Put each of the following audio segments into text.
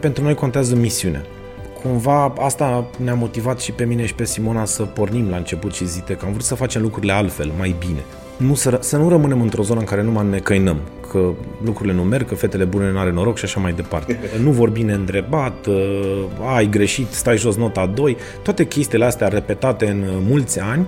pentru noi contează misiunea. Cumva asta ne-a motivat și pe mine și pe Simona să pornim la început și zite că am vrut să facem lucrurile altfel, mai bine. Nu să, să nu rămânem într-o zonă în care numai ne căinăm, că lucrurile nu merg, că fetele bune nu are noroc și așa mai departe. Nu vorbi neîndrebat, uh, ai greșit, stai jos nota 2, toate chestiile astea repetate în mulți ani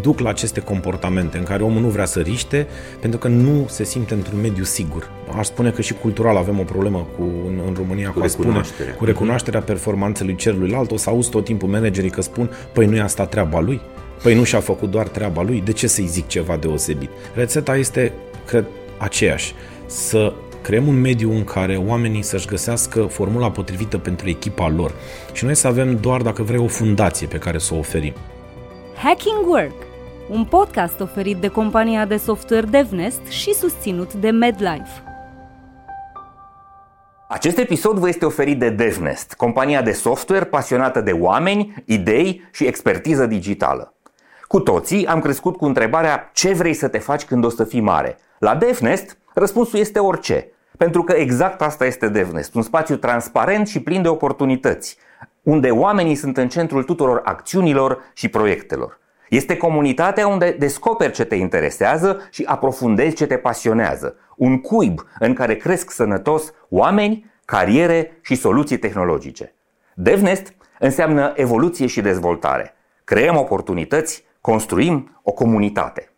duc la aceste comportamente în care omul nu vrea să riște pentru că nu se simte într-un mediu sigur. Aș spune că și cultural avem o problemă cu, în, în România cu, cu recunoașterea. Spune, cu recunoașterea performanțelui celuilalt. O să auzi tot timpul managerii că spun, păi nu e asta treaba lui, păi nu și-a făcut doar treaba lui, de ce să-i zic ceva deosebit? Rețeta este, cred, aceeași. Să creăm un mediu în care oamenii să-și găsească formula potrivită pentru echipa lor și noi să avem doar, dacă vrei, o fundație pe care să o oferim. Hacking Work, un podcast oferit de compania de software DevNest și susținut de MedLife. Acest episod vă este oferit de DevNest, compania de software pasionată de oameni, idei și expertiză digitală. Cu toții am crescut cu întrebarea ce vrei să te faci când o să fii mare. La DevNest, răspunsul este orice. Pentru că exact asta este DevNest, un spațiu transparent și plin de oportunități, unde oamenii sunt în centrul tuturor acțiunilor și proiectelor. Este comunitatea unde descoperi ce te interesează și aprofundezi ce te pasionează. Un cuib în care cresc sănătos oameni, cariere și soluții tehnologice. DevNest înseamnă evoluție și dezvoltare. Creăm oportunități, construim o comunitate.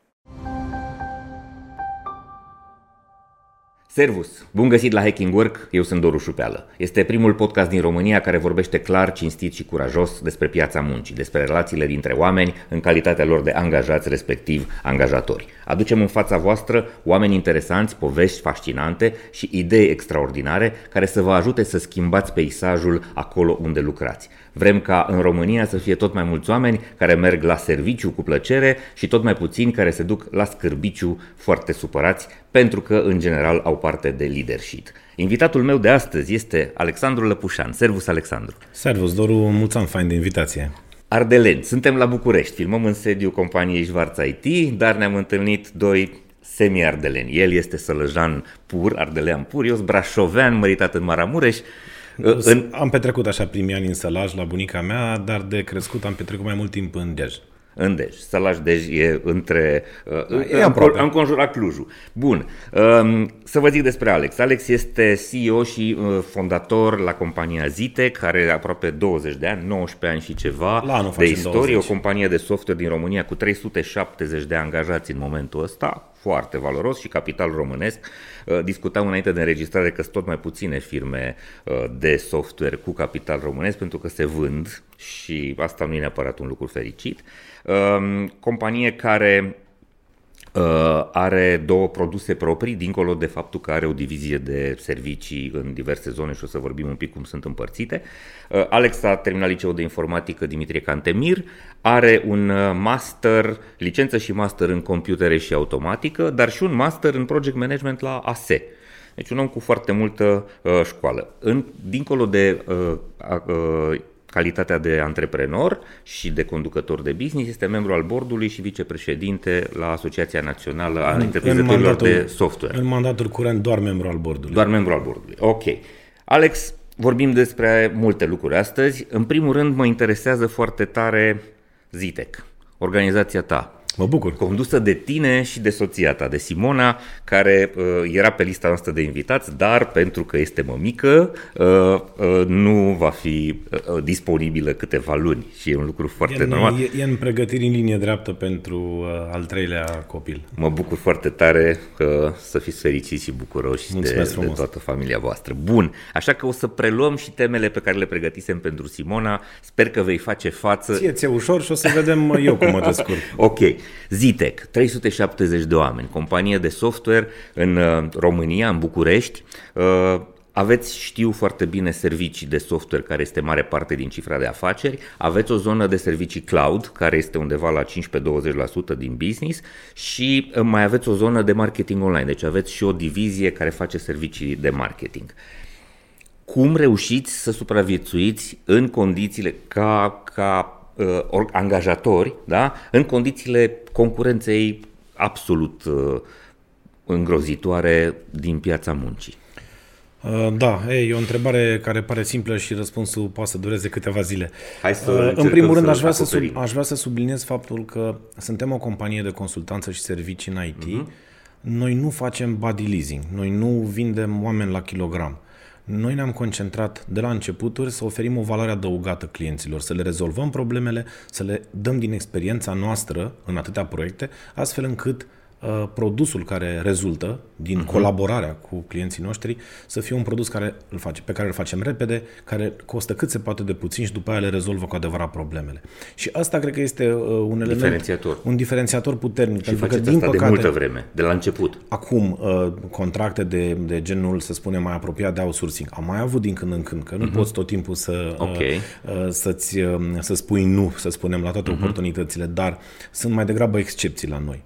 Servus! Bun găsit la Hacking Work, eu sunt Doru Șupeală. Este primul podcast din România care vorbește clar, cinstit și curajos despre piața muncii, despre relațiile dintre oameni în calitatea lor de angajați, respectiv angajatori. Aducem în fața voastră oameni interesanți, povești fascinante și idei extraordinare care să vă ajute să schimbați peisajul acolo unde lucrați. Vrem ca în România să fie tot mai mulți oameni care merg la serviciu cu plăcere și tot mai puțini care se duc la scârbiciu foarte supărați pentru că în general au parte de leadership. Invitatul meu de astăzi este Alexandru Lăpușan. Servus, Alexandru! Servus, Doru, mulțumim fain de invitație! Ardelen, suntem la București, filmăm în sediu companiei Șvarța IT, dar ne-am întâlnit doi semi-ardeleni. El este sălăjan pur, ardelean pur, eu sunt brașovean, măritat în Maramureș, în... Am petrecut așa primii ani în Sălaj la bunica mea, dar de crescut am petrecut mai mult timp în Dej. În Dej. Sălaj Dej e între... Uh, e am, am conjurat Clujul. Bun. Um, să vă zic despre Alex. Alex este CEO și uh, fondator la compania Zitec, care are aproape 20 de ani, 19 ani și ceva la de istorie, 20. o companie de software din România cu 370 de angajați în momentul ăsta, foarte valoros și capital românesc. Uh, discutam înainte de înregistrare că sunt tot mai puține firme uh, de software cu capital românesc pentru că se vând și asta nu e neapărat un lucru fericit. Um, companie care Uh, are două produse proprii, dincolo de faptul că are o divizie de servicii în diverse zone și o să vorbim un pic cum sunt împărțite. Uh, Alex a terminat liceul de informatică Dimitrie Cantemir, are un uh, master, licență și master în computere și automatică, dar și un master în project management la ASE. Deci un om cu foarte multă uh, școală. În, dincolo de uh, uh, calitatea de antreprenor și de conducător de business, este membru al bordului și vicepreședinte la Asociația Națională a Întreprinzătorilor de Software. În mandatul curent doar membru al bordului. Doar membru al bordului. Ok. Alex, vorbim despre multe lucruri astăzi. În primul rând mă interesează foarte tare Zitec, organizația ta. Mă bucur. Condusă de tine și de soția ta, de Simona, care uh, era pe lista noastră de invitați, dar pentru că este mămică, uh, uh, nu va fi uh, disponibilă câteva luni și e un lucru foarte e în, normal. E, e în pregătiri în linie dreaptă pentru uh, al treilea copil. Mă bucur foarte tare că să fiți fericiți și bucuroși de, de toată familia voastră. Bun, așa că o să preluăm și temele pe care le pregătisem pentru Simona. Sper că vei face față. Ție ți ușor și o să vedem eu cum mă descurc. ok. Zitec, 370 de oameni, companie de software în uh, România, în București. Uh, aveți, știu foarte bine, servicii de software care este mare parte din cifra de afaceri, aveți o zonă de servicii cloud care este undeva la 15-20% din business și uh, mai aveți o zonă de marketing online, deci aveți și o divizie care face servicii de marketing. Cum reușiți să supraviețuiți în condițiile ca, ca uh, angajatori da? în condițiile concurenței absolut uh, îngrozitoare din piața muncii. Uh, da, e, e o întrebare care pare simplă și răspunsul poate să dureze câteva zile. Hai să uh, în primul rând, să aș vrea să, sub, aș vrea să subliniez faptul că suntem o companie de consultanță și servicii în IT. Uh-huh. Mhm. Noi nu facem body leasing, noi nu vindem oameni la kilogram. Noi ne-am concentrat de la începuturi să oferim o valoare adăugată clienților, să le rezolvăm problemele, să le dăm din experiența noastră în atâtea proiecte, astfel încât Uh, produsul care rezultă din uh-huh. colaborarea cu clienții noștri să fie un produs care îl face, pe care îl facem repede, care costă cât se poate de puțin și după aia le rezolvă cu adevărat problemele. Și asta cred că este uh, un element, diferențiator. un diferențiator puternic. Și pentru că, din asta păcate, de multă vreme, de la început. Acum, uh, contracte de, de genul, să spunem, mai apropiat de outsourcing, am mai avut din când în când, că nu uh-huh. poți tot timpul să, okay. să-ți, să spui nu, să spunem, la toate uh-huh. oportunitățile, dar sunt mai degrabă excepții la noi.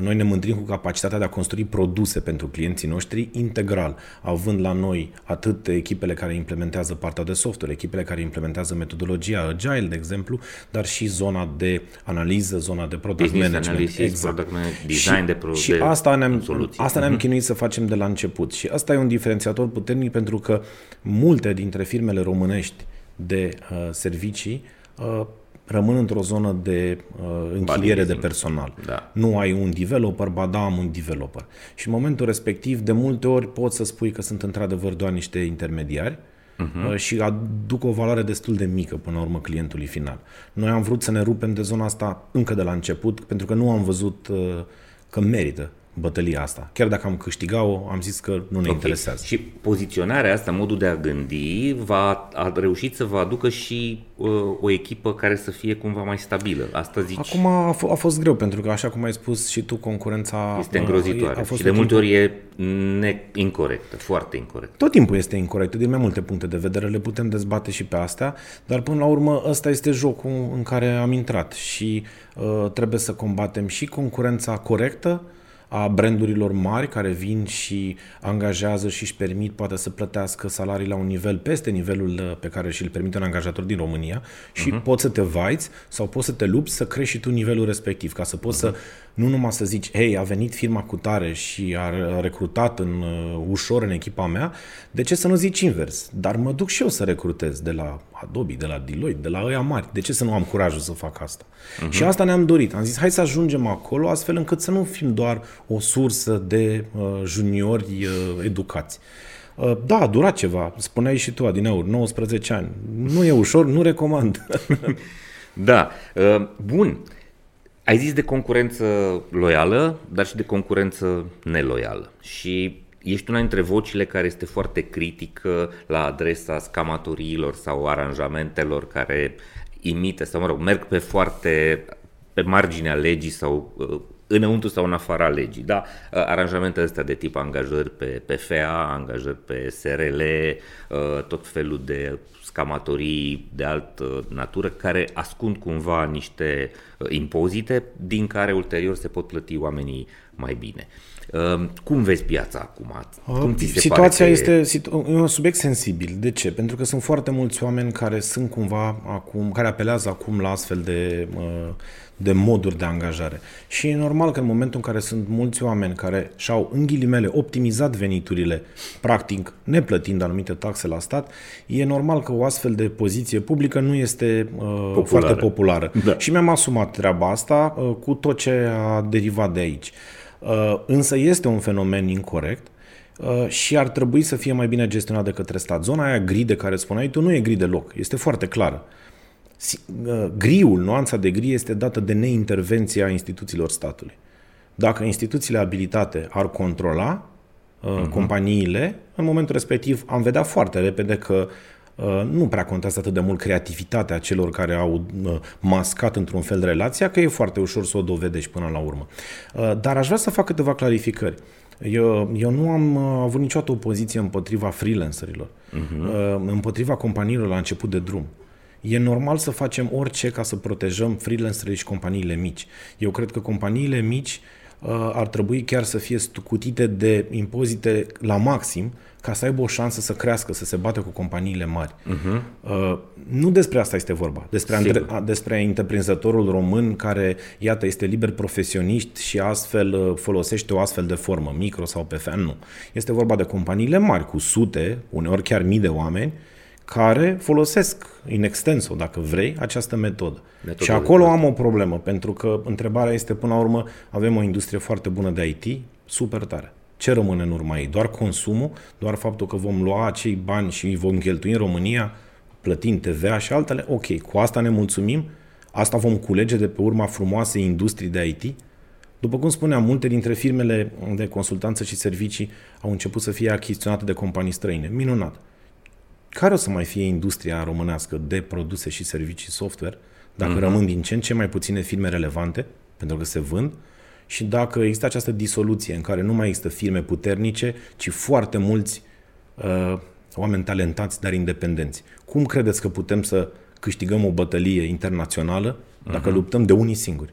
Noi ne mândrim cu capacitatea de a construi produse pentru clienții noștri integral, având la noi atât echipele care implementează partea de software, echipele care implementează metodologia Agile, de exemplu, dar și zona de analiză, zona de product Business management. Analysis, exact. product management, design și, de, pro- și de asta ne-am, soluții. asta ne-am uh-huh. chinuit să facem de la început. Și asta e un diferențiator puternic pentru că multe dintre firmele românești de uh, servicii uh, rămân într-o zonă de uh, închiriere de personal. Da. Nu ai un developer, ba da, am un developer. Și în momentul respectiv, de multe ori poți să spui că sunt într-adevăr doar niște intermediari uh-huh. și aduc o valoare destul de mică până la urmă clientului final. Noi am vrut să ne rupem de zona asta încă de la început, pentru că nu am văzut uh, că merită bătălia asta. Chiar dacă am câștigat-o, am zis că nu ne okay. interesează. Și poziționarea asta, modul de a gândi, va, a reușit să vă aducă și uh, o echipă care să fie cumva mai stabilă. Asta zici? Acum a, f- a fost greu, pentru că, așa cum ai spus și tu, concurența... Este îngrozitoare a fost și de multe ori e ne- incorrectă, foarte incorrectă. Tot timpul este incorrectă, din mai multe puncte de vedere, le putem dezbate și pe astea, dar până la urmă ăsta este jocul în care am intrat și uh, trebuie să combatem și concurența corectă, a brandurilor mari care vin și angajează și își permit poate să plătească salarii la un nivel peste nivelul uh, pe care și îl permite un angajator din România și uh-huh. poți să te vaiți sau poți să te lupți să crești și tu nivelul respectiv, ca să poți uh-huh. să nu numai să zici, hei, a venit firma cu tare și a recrutat în uh, ușor în echipa mea, de ce să nu zici invers? Dar mă duc și eu să recrutez de la Adobe, de la Deloitte, de la ăia mari. De ce să nu am curajul să fac asta? Uh-huh. Și asta ne-am dorit. Am zis, hai să ajungem acolo astfel încât să nu fim doar o sursă de uh, juniori uh, educați. Uh, da, a durat ceva. Spuneai și tu, Adineaur, 19 ani. Nu e ușor, nu recomand. da. Uh, bun. Ai zis de concurență loială, dar și de concurență neloială. Și ești una dintre vocile care este foarte critică la adresa scamatoriilor sau aranjamentelor care imită sau, mă rog, merg pe foarte pe marginea legii sau uh, înăuntru sau în afara legii. Da? Aranjamentele astea de tip angajări pe, pe FA, angajări pe SRL, uh, tot felul de scamatorii de altă natură care ascund cumva niște uh, impozite din care ulterior se pot plăti oamenii mai bine. Uh, cum vezi piața acum? Cum ți se Situația pare că... este e un subiect sensibil. De ce? Pentru că sunt foarte mulți oameni care sunt cumva acum, care apelează acum la astfel de uh, de moduri de angajare. Și e normal că în momentul în care sunt mulți oameni care și-au, în ghilimele, optimizat veniturile, practic neplătind anumite taxe la stat, e normal că o astfel de poziție publică nu este uh, populară. foarte populară. Da. Și mi-am asumat treaba asta uh, cu tot ce a derivat de aici. Uh, însă este un fenomen incorrect uh, și ar trebui să fie mai bine gestionat de către stat. Zona aia gri de care spuneai tu nu e gri deloc, este foarte clară. Uh, griul, nuanța de gri este dată de neintervenția instituțiilor statului. Dacă instituțiile abilitate ar controla uh, uh-huh. companiile, în momentul respectiv am vedea foarte repede că uh, nu prea contează atât de mult creativitatea celor care au uh, mascat într-un fel relația, că e foarte ușor să o dovedești până la urmă. Uh, dar aș vrea să fac câteva clarificări. Eu, eu nu am avut niciodată o poziție împotriva freelancerilor, uh-huh. împotriva companiilor la început de drum. E normal să facem orice ca să protejăm freelancerii și companiile mici. Eu cred că companiile mici ar trebui chiar să fie scutite de impozite la maxim ca să aibă o șansă să crească, să se bată cu companiile mari. Uh-huh. Uh, nu despre asta este vorba, despre, andre, despre întreprinzătorul român care, iată, este liber profesionist și astfel uh, folosește o astfel de formă, micro sau pe fan, nu. Este vorba de companiile mari, cu sute, uneori chiar mii de oameni, care folosesc in extenso, dacă vrei, această metodă. metodă și acolo am o problemă, pentru că întrebarea este, până la urmă, avem o industrie foarte bună de IT, super tare. Ce rămâne în urma ei? Doar consumul? Doar faptul că vom lua acei bani și îi vom cheltui în România, plătind TVA și altele? Ok, cu asta ne mulțumim? Asta vom culege de pe urma frumoasei industrii de IT? După cum spuneam, multe dintre firmele de consultanță și servicii au început să fie achiziționate de companii străine. Minunat! Care o să mai fie industria românească de produse și servicii software dacă mm-hmm. rămân din ce în ce mai puține firme relevante, pentru că se vând, și dacă există această disoluție în care nu mai există firme puternice, ci foarte mulți uh, oameni talentați, dar independenți. Cum credeți că putem să câștigăm o bătălie internațională dacă uh-huh. luptăm de unii singuri?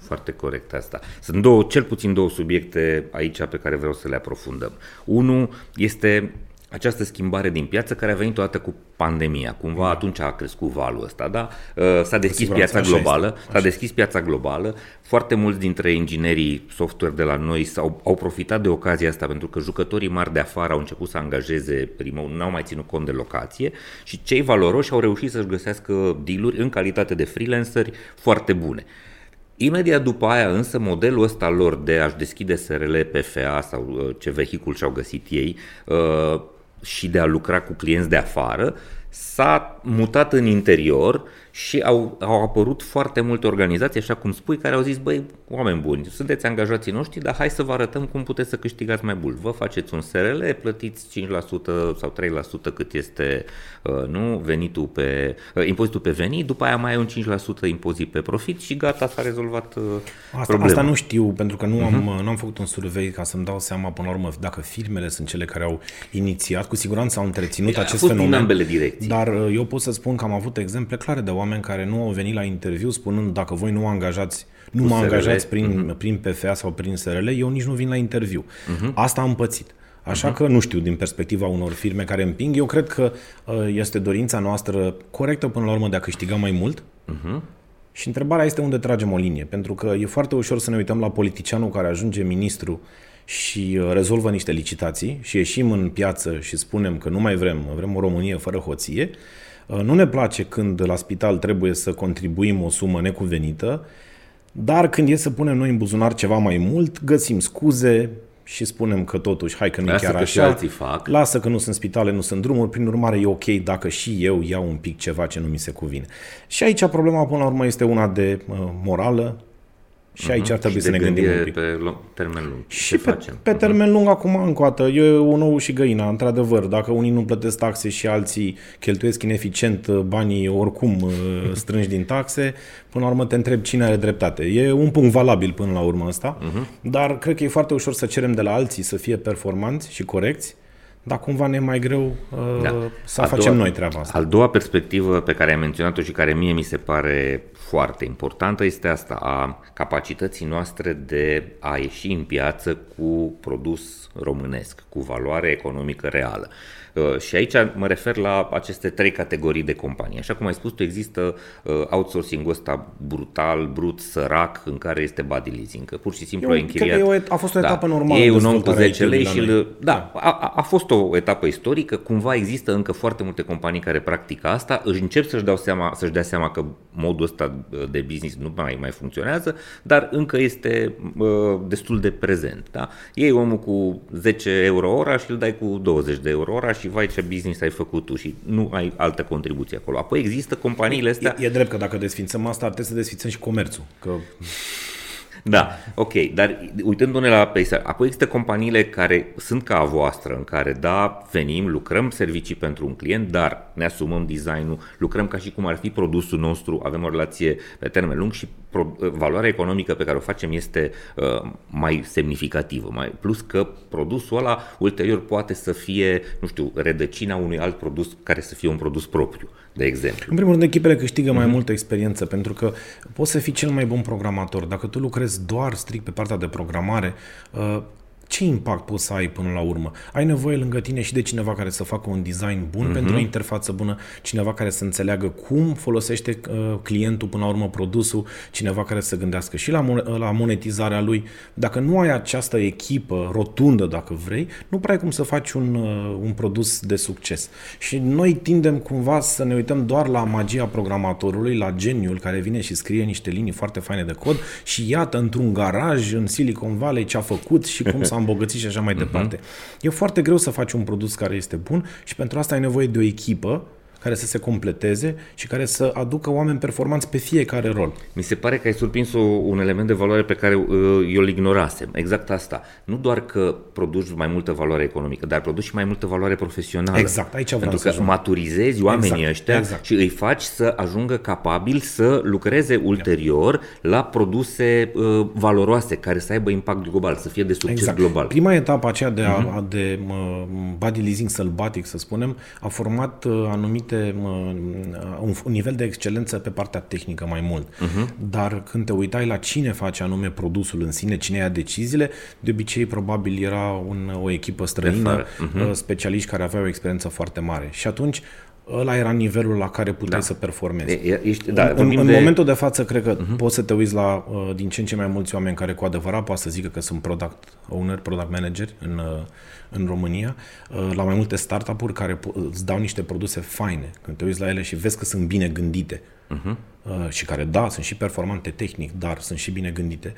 Foarte corect asta. Sunt două, cel puțin două subiecte aici pe care vreau să le aprofundăm. Unul este această schimbare din piață care a venit odată cu pandemia. Cumva atunci a crescut valul ăsta, da? Uh, s-a deschis piața globală, s-a deschis piața globală. Foarte mulți dintre inginerii software de la noi s-au, au profitat de ocazia asta pentru că jucătorii mari de afară au început să angajeze primul, n-au mai ținut cont de locație și cei valoroși au reușit să-și găsească dealuri în calitate de freelanceri foarte bune. Imediat după aia însă modelul ăsta lor de a-și deschide SRL, PFA sau uh, ce vehicul și-au găsit ei uh, și de a lucra cu clienți de afară, s-a mutat în interior și au, au apărut foarte multe organizații, așa cum spui, care au zis, băi, oameni buni, sunteți angajații noștri, dar hai să vă arătăm cum puteți să câștigați mai mult. Vă faceți un SRL, plătiți 5% sau 3% cât este uh, nu, venitul pe, uh, impozitul pe venit, după aia mai ai un 5% impozit pe profit și gata, s-a rezolvat uh, asta, problema. Asta nu știu, pentru că nu, uh-huh. am, mhm. nu am făcut un survey ca să-mi dau seama până la urmă dacă firmele sunt cele care au inițiat, cu siguranță au întreținut acest fost fenomen. din ambele direcții. Dar eu pot să spun că am avut exemple clare de oameni care nu au venit la interviu spunând dacă voi nu angajați, nu mă angajați prin, uh-huh. prin PFA sau prin SRL, eu nici nu vin la interviu. Uh-huh. Asta am pățit. Așa uh-huh. că nu știu din perspectiva unor firme care împing. Eu cred că uh, este dorința noastră corectă până la urmă de a câștiga mai mult. Uh-huh. Și întrebarea este unde tragem o linie, pentru că e foarte ușor să ne uităm la politicianul care ajunge ministru și uh, rezolvă niște licitații și ieșim în piață și spunem că nu mai vrem, vrem o Românie fără hoție Uh, nu ne place când la spital trebuie să contribuim o sumă necuvenită, dar când e să punem noi în buzunar ceva mai mult, găsim scuze și spunem că totuși, hai că nu chiar că așa, și alții fac. lasă că nu sunt spitale, nu sunt drumuri, prin urmare e ok dacă și eu iau un pic ceva ce nu mi se cuvine. Și aici problema până la urmă este una de uh, morală, și aici ar trebui și să ne gândim un pic. pe termen lung. Și Ce pe, facem? pe termen lung, acum, încă o dată, e un ou și găina, într-adevăr. Dacă unii nu plătesc taxe și alții cheltuiesc ineficient uh, banii oricum uh, strângi din taxe, până la urmă te întreb cine are dreptate. E un punct valabil până la urmă ăsta, uh-huh. dar cred că e foarte ușor să cerem de la alții să fie performanți și corecți, dar cumva ne e mai greu uh, da. să al facem doua, noi treaba asta. Al doua perspectivă pe care ai menționat-o și care mie mi se pare foarte importantă este asta a capacității noastre de a ieși în piață cu produs românesc, cu valoare economică reală. Uh, și aici mă refer la aceste trei categorii de companii. Așa cum ai spus tu, există uh, outsourcing-ul ăsta brutal, brut, sărac, în care este body leasing. Că pur și simplu Eu, ai închiriat. Cred că e o, a fost o da. etapă da, normală. E un om cu 10 lei și îl, da, a, a fost o etapă istorică. Cumva există încă foarte multe companii care practică asta. Își încep să-și, dau seama, să-și dea seama că modul ăsta de business nu mai, mai funcționează, dar încă este uh, destul de prezent. Da? Iei omul cu 10 euro ora și îl dai cu 20 de euro ora și și vai ce business ai făcut tu și nu ai altă contribuție acolo. Apoi există companiile astea... E, e drept că dacă desfințăm asta, ar trebui să desfințăm și comerțul. Că... Da, ok, dar uitându-ne la peisaj, apoi există companiile care sunt ca a voastră, în care, da, venim, lucrăm servicii pentru un client, dar ne asumăm designul, lucrăm ca și cum ar fi produsul nostru, avem o relație pe termen lung și valoarea economică pe care o facem este uh, mai semnificativă, mai, plus că produsul ăla ulterior poate să fie, nu știu, rădăcina unui alt produs care să fie un produs propriu, de exemplu. În primul rând, echipele câștigă mm-hmm. mai mhm. multă experiență, pentru că poți să fii cel mai bun programator. Dacă tu lucrezi doar strict pe partea de programare, uh, ce impact poți să ai până la urmă? Ai nevoie lângă tine și de cineva care să facă un design bun uh-huh. pentru o interfață bună, cineva care să înțeleagă cum folosește uh, clientul până la urmă produsul, cineva care să gândească și la, mon- la monetizarea lui. Dacă nu ai această echipă rotundă, dacă vrei, nu prea ai cum să faci un, uh, un produs de succes. Și noi tindem cumva să ne uităm doar la magia programatorului, la geniul care vine și scrie niște linii foarte faine de cod și iată într-un garaj în Silicon Valley ce a făcut și cum s-a îmbogățit și așa mai uh-huh. departe. E foarte greu să faci un produs care este bun și pentru asta ai nevoie de o echipă care să se completeze și care să aducă oameni performanți pe fiecare rol. Mi se pare că ai surprins un element de valoare pe care uh, eu îl ignorasem. Exact asta. Nu doar că produci mai multă valoare economică, dar produci și mai multă valoare profesională. Exact, aici vreau Pentru să că ajung. maturizezi oamenii exact, ăștia exact. și îi faci să ajungă capabili să lucreze ulterior la produse uh, valoroase care să aibă impact global, să fie de succes exact. global. Prima etapă aceea de, a, uh-huh. de uh, body leasing sălbatic, să spunem, a format uh, anumite anumite, un, un nivel de excelență pe partea tehnică mai mult. Uh-huh. Dar când te uitai la cine face anume produsul în sine, cine ia deciziile, de obicei probabil era un, o echipă străină, uh-huh. specialiști care aveau o experiență foarte mare. Și atunci ăla era nivelul la care puteai da. să performezi. E, ești, da, în în de... momentul de față, cred că uh-huh. poți să te uiți la uh, din ce în ce mai mulți oameni care cu adevărat poate să zică că sunt product owner, product manager în, uh, în România, uh, la mai multe startup-uri care îți dau niște produse faine. Când te uiți la ele și vezi că sunt bine gândite uh-huh. și care, da, sunt și performante tehnic, dar sunt și bine gândite.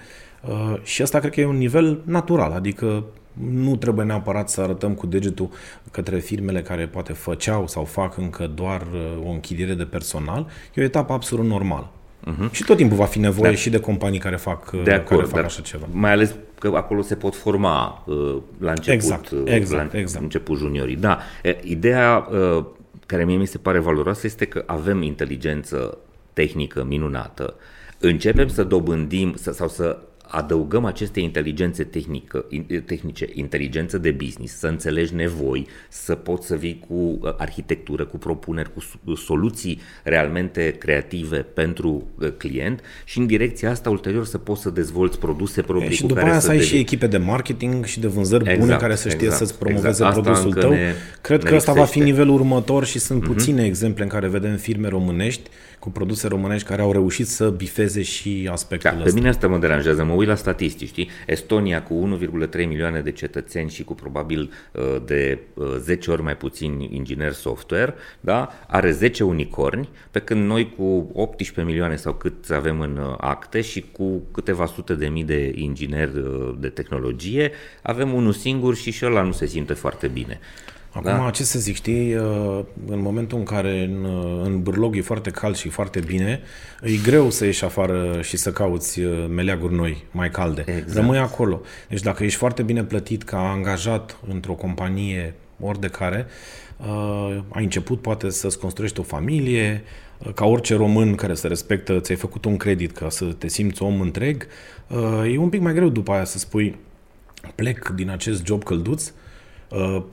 Și asta cred că e un nivel natural, adică nu trebuie neapărat să arătăm cu degetul către firmele care poate făceau sau fac încă doar uh, o închidere de personal. E o etapă absolut normală. Uh-huh. Și tot timpul va fi nevoie da. și de companii care fac, uh, de acord, care fac așa ceva. Mai ales că acolo se pot forma uh, la început, exact, uh, exact, la exact. început juniorii. Da, ideea uh, care mie mi se pare valoroasă este că avem inteligență tehnică minunată, începem să dobândim să, sau să adăugăm aceste inteligențe tehnică, tehnice, inteligență de business, să înțelegi nevoi, să poți să vii cu uh, arhitectură, cu propuneri, cu soluții realmente creative pentru uh, client și în direcția asta ulterior să poți să dezvolți produse proprii. E, și după aia să ai și echipe de marketing și de vânzări exact, bune care să știe exact, să-ți promoveze exact. produsul tău. Ne, Cred ne că ăsta va fi nivelul următor și sunt uh-huh. puține exemple în care vedem firme românești cu produse românești care au reușit să bifeze și aspectul da, ăsta. Pe mine asta mă deranjează, mă uit la statistici, știi? Estonia cu 1,3 milioane de cetățeni și cu probabil uh, de 10 uh, ori mai puțini ingineri software, da? are 10 unicorni, pe când noi cu 18 milioane sau cât avem în uh, acte și cu câteva sute de mii de ingineri de tehnologie, avem unul singur și și ăla nu se simte foarte bine. Acum, da? ce să zic, știi, uh, în momentul în care în, uh, în bârlog e foarte cald și foarte bine, e greu să ieși afară și să cauți uh, meleaguri noi, mai calde. Exact. Rămâi acolo. Deci dacă ești foarte bine plătit ca angajat într-o companie ori de care, ai început poate să-ți construiești o familie, ca orice român care se respectă, ți-ai făcut un credit ca să te simți om întreg, e un pic mai greu după aia să spui plec din acest job călduț, Uh,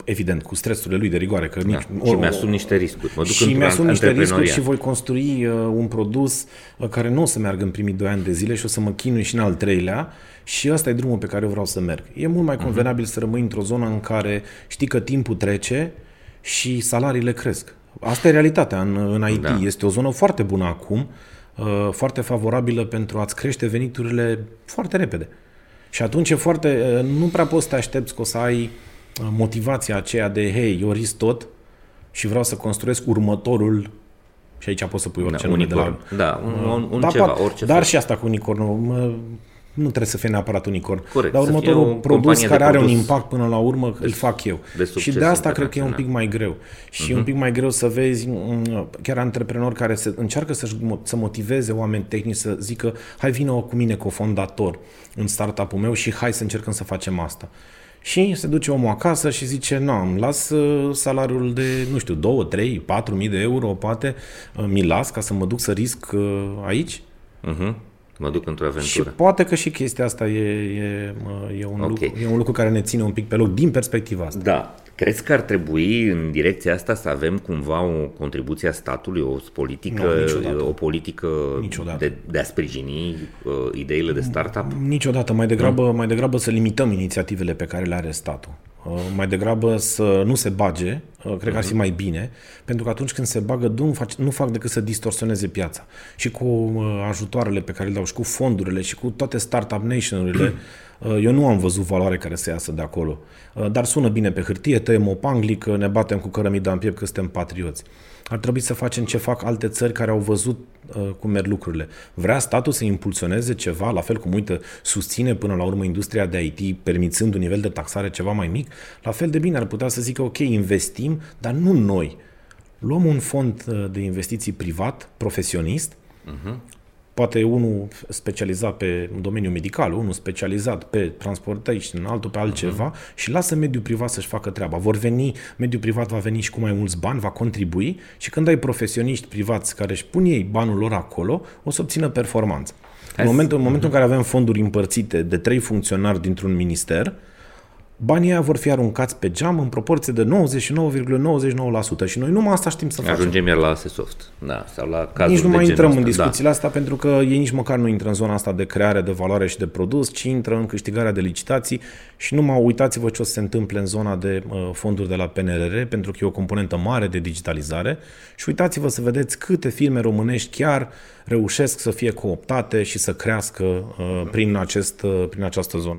evident, cu stresurile lui de rigoare. Că nici, da, și mi-asum niște riscuri. Mă duc și mi-asum niște riscuri și voi construi uh, un produs uh, care nu o să meargă în primii doi ani de zile și o să mă chinui și în al treilea și ăsta e drumul pe care eu vreau să merg. E mult mai mhm. convenabil uh-huh. să rămâi într-o zonă în care știi că timpul trece și salariile cresc. Asta e realitatea în, în IT. Da. Este o zonă foarte bună acum, uh, foarte favorabilă pentru a-ți crește veniturile foarte repede. Și atunci e foarte, uh, nu prea poți să te aștepți că o să ai motivația aceea de, hei, eu risc tot și vreau să construiesc următorul și aici poți să pui orice da, nume de la... Da, un, un, un da, ceva, pot, orice Dar fel. și asta cu unicornul, mă, nu trebuie să fie neapărat unicorn. Corect, dar următorul produs care are produs un impact până la urmă de, îl fac eu. De și de asta cred că e un pic mai greu. Și uh-huh. e un mhm. pic mai greu să vezi mm, chiar antreprenori care se, încearcă să, să motiveze oameni tehnici să zică hai vină cu mine cofondator în startup-ul meu și hai să încercăm să facem asta. Și se duce omul acasă și zice, nu, îmi las uh, salariul de, nu știu, 2, 3, 4 mii de euro, poate, uh, mi las ca să mă duc să risc uh, aici. Uh-huh. Mă duc într-o aventură. Și poate că și chestia asta e, e, e, un, okay. lucru, e un lucru care ne ține un pic pe loc din perspectiva asta. Da. Crezi că ar trebui în direcția asta să avem cumva o contribuție a statului, o politică, nu, o politică niciodată. De, de a sprijini uh, ideile de startup? Niciodată. Mai degrabă, mai degrabă să limităm inițiativele pe care le are statul. Uh, mai degrabă să nu se bage, uh, cred că ar fi mhm. mai bine, pentru că atunci când se bagă, nu fac, nu fac decât să distorsioneze piața. Și cu uh, ajutoarele pe care le dau și cu fondurile și cu toate startup nation-urile, eu nu am văzut valoare care să iasă de acolo. Dar sună bine pe hârtie, tăiem o panglică, ne batem cu cărămida în piept că suntem patrioți. Ar trebui să facem ce fac alte țări care au văzut uh, cum merg lucrurile. Vrea statul să impulsioneze ceva, la fel cum, uite, susține până la urmă industria de IT, permițând un nivel de taxare ceva mai mic, la fel de bine ar putea să zică, ok, investim, dar nu noi. Luăm un fond uh, de investiții privat, profesionist, uh-huh poate unul specializat pe domeniul medical, unul specializat pe transportation, altul pe altceva uh-huh. și lasă mediul privat să-și facă treaba. Vor veni, mediul privat va veni și cu mai mulți bani, va contribui și când ai profesioniști privați care își pun ei banul lor acolo, o să obțină performanță. În momentul, în momentul în care avem fonduri împărțite de trei funcționari dintr-un minister, banii aia vor fi aruncați pe geam în proporție de 99,99% și noi numai asta știm să facem. Ajungem iar la Asesoft, da, sau la cazul Nici nu mai intrăm asta. în discuțiile da. astea pentru că ei nici măcar nu intră în zona asta de creare de valoare și de produs, ci intră în câștigarea de licitații și numai uitați-vă ce o să se întâmple în zona de uh, fonduri de la PNRR, pentru că e o componentă mare de digitalizare și uitați-vă să vedeți câte firme românești chiar reușesc să fie cooptate și să crească uh, prin, acest, uh, prin această zonă.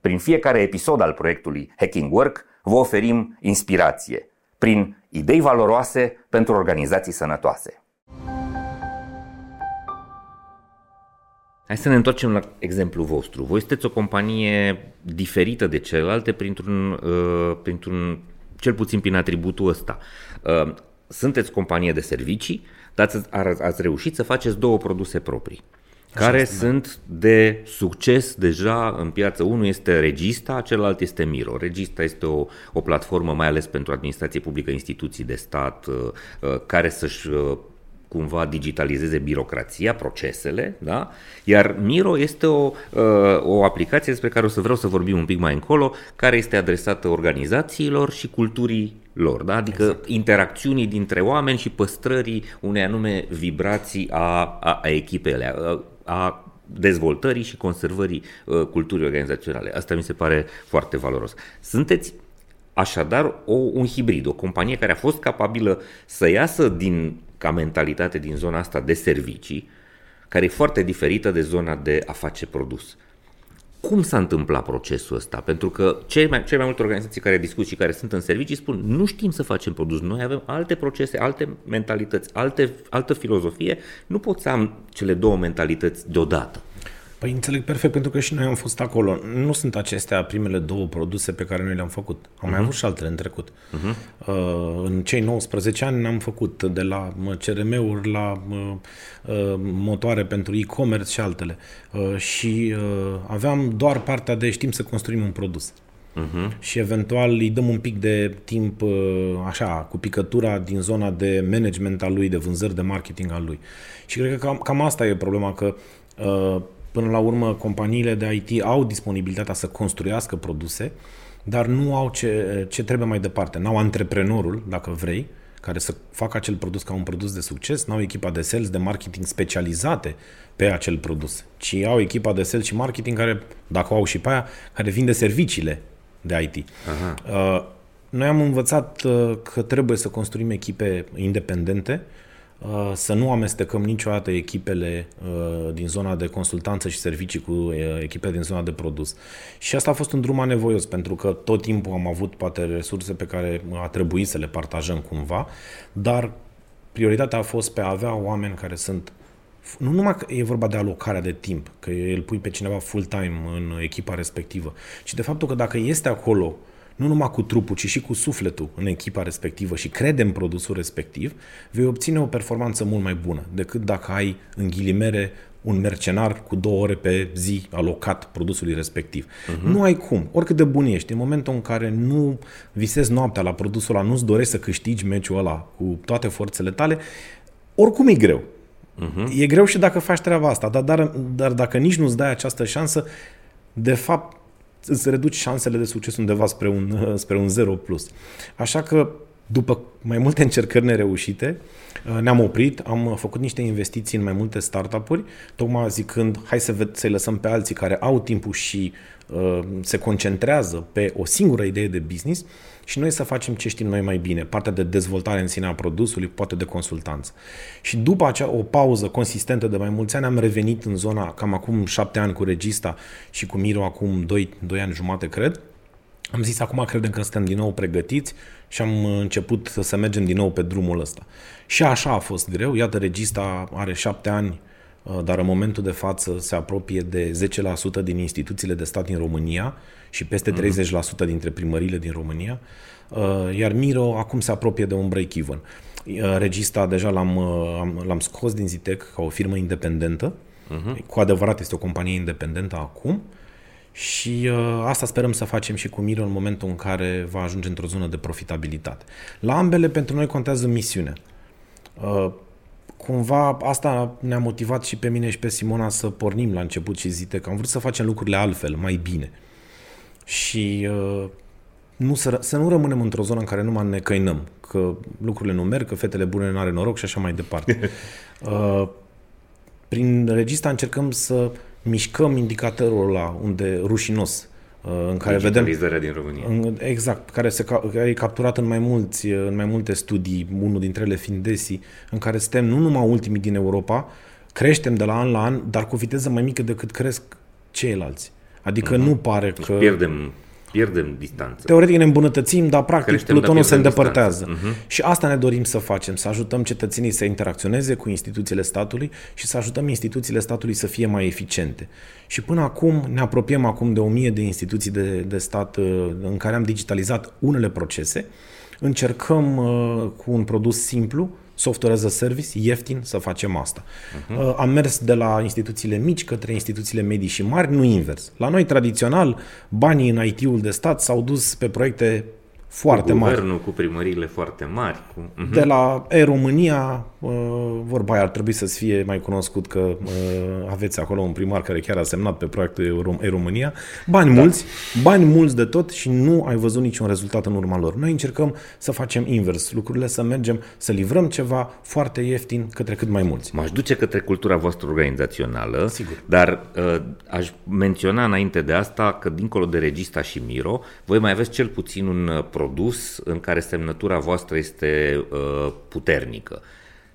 prin fiecare episod al proiectului Hacking Work vă oferim inspirație prin idei valoroase pentru organizații sănătoase. Hai să ne întoarcem la exemplul vostru. Voi sunteți o companie diferită de celelalte printr-un, uh, printr-un cel puțin prin atributul ăsta. Uh, sunteți companie de servicii, dar ați, ați reușit să faceți două produse proprii care este, sunt de succes deja în piață. Unul este Regista, celălalt este Miro. Regista este o, o platformă mai ales pentru administrație publică, instituții de stat, uh, uh, care să-și uh, cumva digitalizeze birocrația, procesele, da? iar Miro este o, o aplicație despre care o să vreau să vorbim un pic mai încolo, care este adresată organizațiilor și culturii lor, da? adică exact. interacțiunii dintre oameni și păstrării unei anume vibrații a, a, a echipele, a, a dezvoltării și conservării uh, culturii organizaționale. Asta mi se pare foarte valoros. Sunteți așadar o, un hibrid, o companie care a fost capabilă să iasă din, ca mentalitate din zona asta de servicii, care e foarte diferită de zona de a face produs. Cum s-a întâmplat procesul ăsta? Pentru că cei mai, cei mai multe organizații care discut și care sunt în servicii spun nu știm să facem produs, noi avem alte procese, alte mentalități, alte, altă filozofie, nu pot să am cele două mentalități deodată. Păi înțeleg perfect, pentru că și noi am fost acolo. Nu sunt acestea primele două produse pe care noi le-am făcut. Am uh-huh. mai mhm. avut și altele în trecut. Uh-huh. Uh, în cei 19 ani am făcut de la CRM-uri la uh, uh, motoare pentru e-commerce și altele. Uh, și uh, aveam doar partea de știm să construim un produs. Uh-huh. Și eventual îi dăm un pic de timp uh, așa, cu picătura din zona de management al lui, de vânzări, de marketing al lui. Și cred că cam, cam asta e problema, că uh, Până la urmă, companiile de IT au disponibilitatea să construiască produse, dar nu au ce, ce trebuie mai departe. N-au antreprenorul, dacă vrei, care să facă acel produs ca un produs de succes, n-au echipa de sales, de marketing specializate pe acel produs, ci au echipa de sales și marketing care, dacă o au și pe aia, care vinde serviciile de IT. Aha. Uh, noi am învățat uh, că trebuie să construim echipe independente, Uh, să nu amestecăm niciodată echipele uh, din zona de consultanță și servicii cu uh, echipele din zona de produs. Și asta a fost un drum anevoios, pentru că tot timpul am avut poate resurse pe care a trebuit să le partajăm cumva, dar prioritatea a fost pe a avea oameni care sunt nu numai că e vorba de alocarea de timp, că îl pui pe cineva full-time în echipa respectivă, ci de faptul că dacă este acolo nu numai cu trupul, ci și cu sufletul în echipa respectivă și crede în produsul respectiv, vei obține o performanță mult mai bună decât dacă ai, în ghilimere, un mercenar cu două ore pe zi alocat produsului respectiv. Uh-huh. Nu ai cum. Oricât de bun ești, în momentul în care nu visezi noaptea la produsul ăla, nu-ți dorești să câștigi meciul ăla cu toate forțele tale, oricum e greu. Uh-huh. E greu și dacă faci treaba asta, dar, dar, dar dacă nici nu-ți dai această șansă, de fapt îți reduci șansele de succes undeva spre un, spre un 0 plus. Așa că după mai multe încercări nereușite, uh, ne-am oprit, am făcut niște investiții în mai multe startup-uri, tocmai zicând, hai să ved- să-i lăsăm pe alții care au timpul și uh, se concentrează pe o singură idee de business și noi să facem ce știm noi mai bine, partea de dezvoltare în sine a produsului, poate de consultanță. Și după acea o pauză consistentă de mai mulți ani, am revenit în zona cam acum șapte ani cu Regista și cu Miro acum doi, doi ani jumate, cred, am zis, acum credem că suntem din nou pregătiți și am început să mergem din nou pe drumul ăsta. Și așa a fost greu. Iată, regista are șapte ani, uh, dar în momentul de față se apropie de 10% din instituțiile de stat din România și peste 30% dintre primările din România. Uh, iar Miro acum se apropie de un break-even. Uh, regista deja l-am, l-am scos din Zitec ca o firmă independentă. Uh-huh. Cu adevărat este o companie independentă acum. Și uh, asta sperăm să facem și cu Miro în momentul în care va ajunge într-o zonă de profitabilitate. La ambele, pentru noi contează misiunea. Uh, cumva asta ne-a motivat și pe mine și pe Simona să pornim la început și zite că am vrut să facem lucrurile altfel, mai bine. Și uh, nu să, să nu rămânem într-o zonă în care numai ne căinăm, că lucrurile nu merg, că fetele bune nu are noroc și așa mai departe. uh, prin regista încercăm să mișcăm indicatorul ăla unde rușinos uh, în care vedem din România. În, exact, care, se, care e capturat în mai, mulți, în mai multe studii, unul dintre ele fiind DESI, în care suntem nu numai ultimii din Europa, creștem de la an la an, dar cu viteză mai mică decât cresc ceilalți. Adică uh-huh. nu pare deci că... pierdem pierdem distanță. Teoretic ne îmbunătățim, dar practic Creștem, plutonul se îndepărtează. Uh-huh. Și asta ne dorim să facem, să ajutăm cetățenii să interacționeze cu instituțiile statului și să ajutăm instituțiile statului să fie mai eficiente. Și până acum ne apropiem acum de o mie de instituții de, de stat uh, în care am digitalizat unele procese. Încercăm uh, cu un produs simplu software as a service, ieftin să facem asta. Uh-huh. Am mers de la instituțiile mici către instituțiile medii și mari, nu invers. La noi, tradițional, banii în IT-ul de stat s-au dus pe proiecte foarte cu mari. Guvernul, cu primăriile foarte mari. Cu... Uh-huh. De la E-România, uh, vorba aia ar trebui să fie mai cunoscut că uh, aveți acolo un primar care chiar a semnat pe proiectul E-România. Bani da. mulți, bani mulți de tot și nu ai văzut niciun rezultat în urma lor. Noi încercăm să facem invers, lucrurile să mergem, să livrăm ceva foarte ieftin către cât mai mulți. M-aș duce către cultura voastră organizațională, Sigur. dar uh, aș menționa înainte de asta că dincolo de Regista și Miro, voi mai aveți cel puțin un uh, produs în care semnătura voastră este uh, puternică.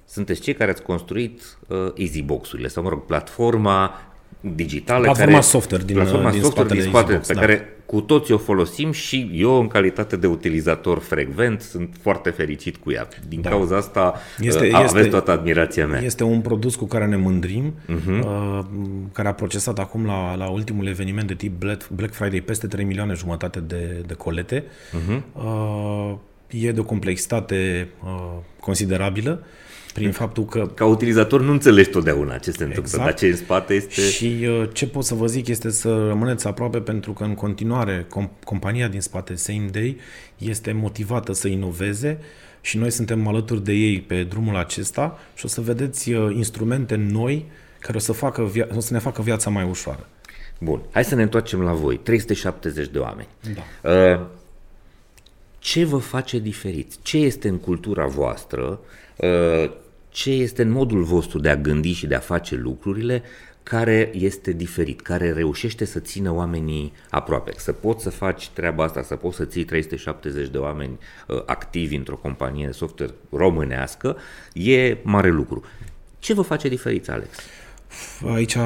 Sunteți cei care ați construit uh, EasyBox-urile, sau mă rog, platforma digitală platforma care, software din, platforma din software spatele, din spate, Easybox, pe da. care cu toți o folosim și eu, în calitate de utilizator frecvent, sunt foarte fericit cu ea. Din da. cauza asta este, uh, aveți este, toată admirația mea. Este un produs cu care ne mândrim, uh-huh. uh, care a procesat acum la, la ultimul eveniment de tip Black Friday peste 3 milioane jumătate de, de colete. Uh-huh. Uh, e de o complexitate uh, considerabilă prin faptul că... Ca utilizator nu înțelegi totdeauna ce se întâmplă, exact. dar ce în spate este... Și uh, ce pot să vă zic este să rămâneți aproape pentru că în continuare com- compania din spate, Same Day, este motivată să inoveze și noi suntem alături de ei pe drumul acesta și o să vedeți uh, instrumente noi care o să, facă via- o să ne facă viața mai ușoară. Bun, hai să ne întoarcem la voi. 370 de oameni. Da. Uh, ce vă face diferit? Ce este în cultura voastră? Uh, ce este în modul vostru de a gândi și de a face lucrurile care este diferit, care reușește să țină oamenii aproape. Să poți să faci treaba asta, să poți să ții 370 de oameni uh, activi într-o companie de software românească, e mare lucru. Ce vă face diferit, Alex? Aici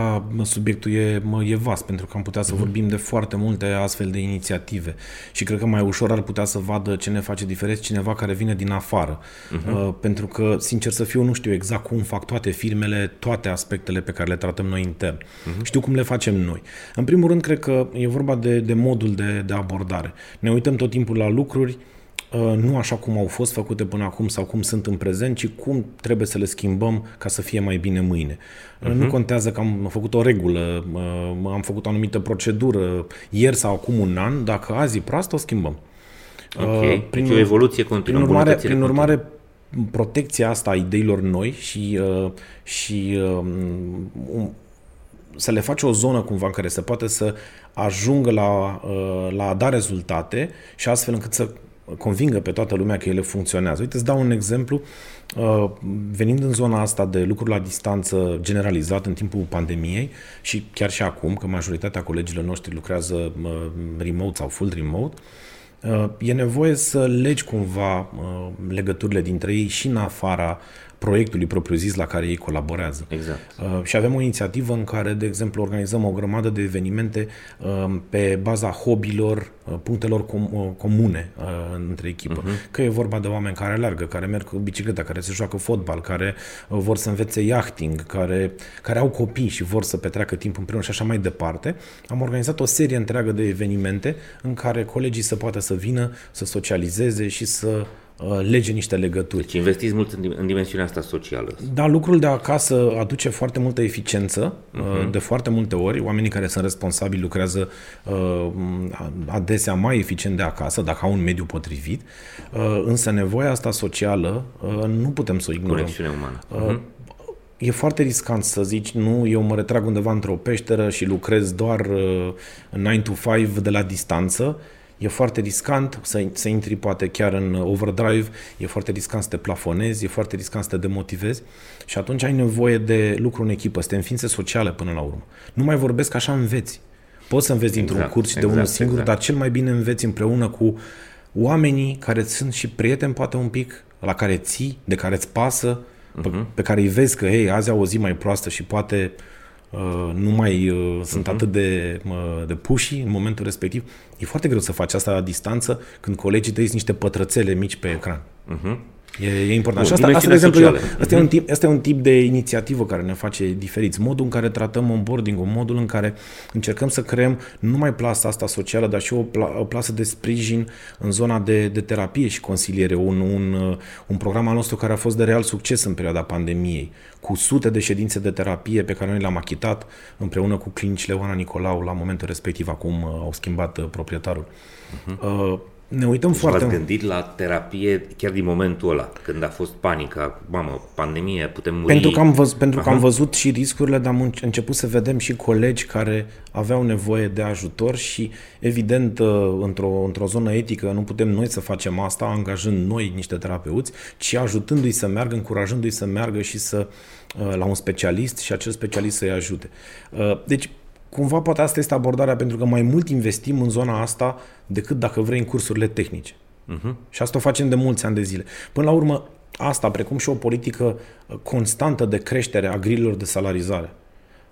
subiectul e, e vast, pentru că am putea să uh-huh. vorbim de foarte multe astfel de inițiative și cred că mai ușor ar putea să vadă ce ne face diferență cineva care vine din afară. Uh-huh. Uh, pentru că, sincer să fiu, nu știu exact cum fac toate firmele, toate aspectele pe care le tratăm noi intern. Uh-huh. Știu cum le facem noi. În primul rând, cred că e vorba de, de modul de, de abordare. Ne uităm tot timpul la lucruri, uh, Uh, nu așa cum au fost făcute până acum sau cum sunt în prezent, ci cum trebuie să le schimbăm ca să fie mai bine mâine. Uh-huh. Nu mhm. contează că am făcut o regulă, uh, am făcut o anumită procedură ieri sau acum un an, dacă azi e proastă, o schimbăm. Ok, uh, prin, deci o evoluție continuă, prin urmare, prin urmare protecția asta a ideilor noi și, și um, să le faci o zonă cumva în care se poate să ajungă la, la a da rezultate și astfel încât să convingă pe toată lumea că ele funcționează. Uite, îți dau un exemplu. Uh, venind în zona asta de lucruri la distanță generalizat în timpul pandemiei și chiar și acum, că majoritatea colegilor noștri lucrează uh, remote sau full remote, uh, e nevoie să legi cumva legăturile dintre ei și în afara proiectului propriu-zis la care ei colaborează. Exact. Uh, și avem o inițiativă în care, de exemplu, organizăm o grămadă de evenimente uh, pe baza hobbilor, uh, punctelor com- uh, comune uh, între echipă. Uh-huh. Că e vorba de oameni care alergă, care merg cu bicicleta, care se joacă fotbal, care uh, vor să învețe yachting, care, care au copii și vor să petreacă timp împreună și așa mai departe. Am organizat o serie întreagă de evenimente în care colegii să poată să vină, să socializeze și să Uh, lege niște legături. Deci investiți mult în, în dimensiunea asta socială. Da, lucrul de acasă aduce foarte multă eficiență, uh-huh. de foarte multe ori. Oamenii care sunt responsabili lucrează uh, adesea mai eficient de acasă, dacă au un mediu potrivit, uh, însă nevoia asta socială uh, nu putem să o ignorăm. Conexiune umană. Uh-huh. E foarte riscant să zici, nu, eu mă retrag undeva într-o peșteră și lucrez doar uh, 9 to 5 de la distanță E foarte riscant să, să intri poate chiar în overdrive, e foarte riscant să te plafonezi, e foarte riscant să te demotivezi și atunci ai nevoie de lucru în echipă, să te înființe sociale până la urmă. Nu mai vorbesc așa înveți. Poți să înveți dintr-un exact, curs și exact, de unul singur, exact. dar cel mai bine înveți împreună cu oamenii care sunt și prieteni poate un pic, la care ții, de care îți pasă, uh-huh. pe, mhm. pe care îi vezi că, hei, azi au o zi mai proastă și poate Uh, nu mai uh, sunt uh-huh. atât de, uh, de puși în momentul respectiv. E foarte greu să faci asta la distanță când colegii tăi sunt niște pătrățele mici pe ecran. Uh-huh. E, e important. Bun, și asta, asta, de exemplu, eu, asta, uh-huh. e un mhm. tip, asta e un tip de inițiativă care ne face diferiți. Modul în care tratăm onboarding modul în care încercăm să creăm nu numai plasa asta socială, dar și o, pla, o plasă de sprijin în zona de, de terapie și consiliere. Un, un, un program al nostru care a fost de real succes în perioada pandemiei, cu sute de ședințe de terapie pe care noi le-am achitat împreună cu clinicile Oana Nicolau la momentul respectiv, acum uh, au schimbat uh, proprietarul. Uh-huh. Uh, ne uităm deci foarte mult. gândit la terapie chiar din momentul ăla, când a fost panica, mamă, pandemie, putem muri. Pentru că am, văz, pentru că am văzut și riscurile, dar am început să vedem și colegi care aveau nevoie de ajutor și, evident, uh, într-o, într-o zonă etică nu putem noi să facem asta, angajând noi niște terapeuți, ci ajutându-i să meargă, încurajându-i să meargă și să uh, la un specialist și acel specialist să-i ajute. Uh, deci, cumva poate asta este abordarea pentru că mai mult investim în zona asta decât dacă vrei în cursurile tehnice. Uh-huh. Și asta o facem de mulți ani de zile. Până la urmă, asta, precum și o politică constantă de creștere a grililor de salarizare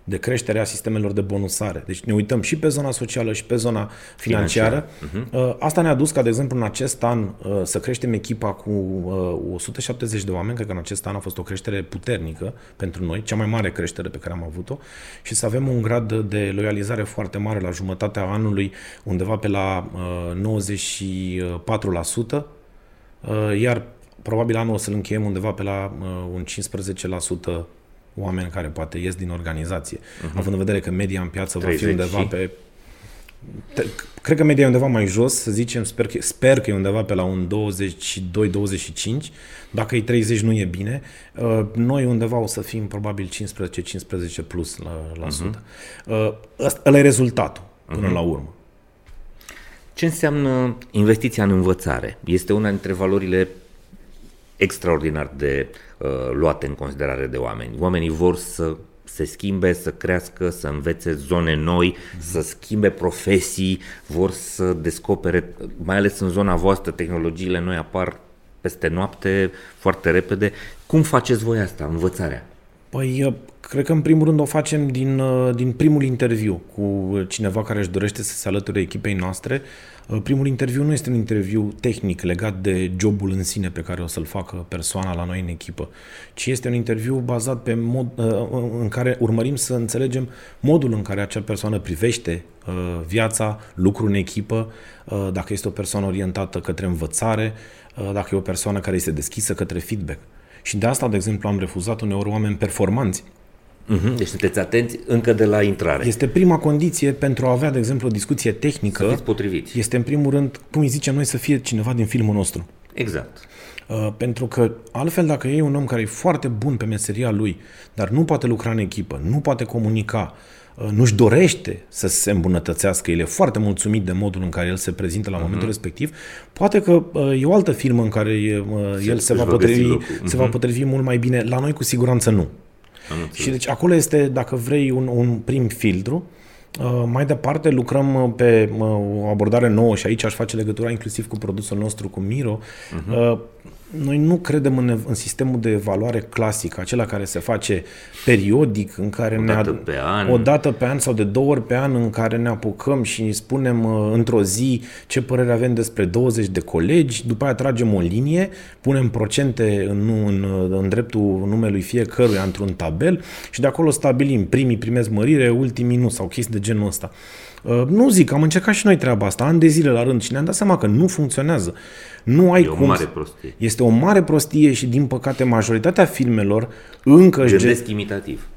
de creștere a sistemelor de bonusare. Deci ne uităm și pe zona socială și pe zona financiară. Financiar. Uh-huh. Asta ne-a dus ca, de exemplu, în acest an uh, să creștem echipa cu 170 uh, de oameni. Cred că în acest an a fost o creștere puternică pentru noi, cea mai mare creștere pe care am avut-o și să avem un grad de loializare foarte mare la jumătatea anului, undeva pe la 94%, iar probabil anul o să-l încheiem undeva pe la un 15% oameni care poate ies din organizație. Uh-huh. Având în vedere că media în piață va fi undeva și... pe... Te, cred că media e undeva mai jos, să zicem, sper că, sper că e undeva pe la un 22-25. Dacă e 30 nu e bine. Uh, noi undeva o să fim probabil 15-15 plus la, la uh-huh. sută. Uh, ăla e rezultatul până uh-huh. la urmă. Ce înseamnă investiția în învățare? Este una dintre valorile extraordinar de uh, luate în considerare de oameni. Oamenii vor să se schimbe, să crească, să învețe zone noi, mm-hmm. să schimbe profesii, vor să descopere, mai ales în zona voastră, tehnologiile noi apar peste noapte, foarte repede. Cum faceți voi asta, învățarea? Păi, Cred că în primul rând o facem din, uh, din primul interviu cu cineva care își dorește să se alăture echipei noastre. Uh, primul interviu nu este un interviu tehnic legat de jobul în sine pe care o să-l facă persoana la noi în echipă, ci este un interviu bazat pe mod uh, în care urmărim să înțelegem modul în care acea persoană privește viața, lucrul în echipă, dacă este o persoană orientată către învățare, dacă e o persoană care este deschisă către feedback. Și de asta, de exemplu, am refuzat uneori oameni performanți Uh-huh. Deci sunteți atenți încă de la intrare. Este prima condiție pentru a avea, de exemplu, o discuție tehnică. Să fiți potriviți. Este, în primul rând, cum îi zicem noi, să fie cineva din filmul nostru. Exact. Uh, pentru că, altfel, dacă e un om care e foarte bun pe meseria lui, dar nu poate lucra în echipă, nu poate comunica, uh, nu-și dorește să se îmbunătățească, el e foarte mulțumit de modul în care el se prezintă la uh-huh. momentul respectiv, poate că uh, e o altă firmă în care uh, el se, se, va potrivi, uh-huh. se va mhm. potrivi mult mai bine. La noi, cu siguranță, nu. Și deci acolo este, dacă vrei, un, un prim filtru. Uh, mai departe lucrăm uh, pe uh, o abordare nouă și aici aș face legătura inclusiv cu produsul nostru, cu Miro. Uh-huh noi nu credem în, în sistemul de evaluare clasic, acela care se face periodic, în care o ne dată pe an. o dată pe an sau de două ori pe an în care ne apucăm și spunem uh, într-o zi ce părere avem despre 20 de colegi, după aia tragem o linie, punem procente în, în, uh, în dreptul numelui fiecăruia într-un tabel și de acolo stabilim primii primesc mărire, ultimii nu sau chestii de genul ăsta. Uh, nu zic, am încercat și noi treaba asta, ani de zile la rând și ne-am dat seama că nu funcționează. Nu ai e cum. o mare prostie. Este o mare prostie și, din păcate, majoritatea filmelor încă își gândesc imitativ.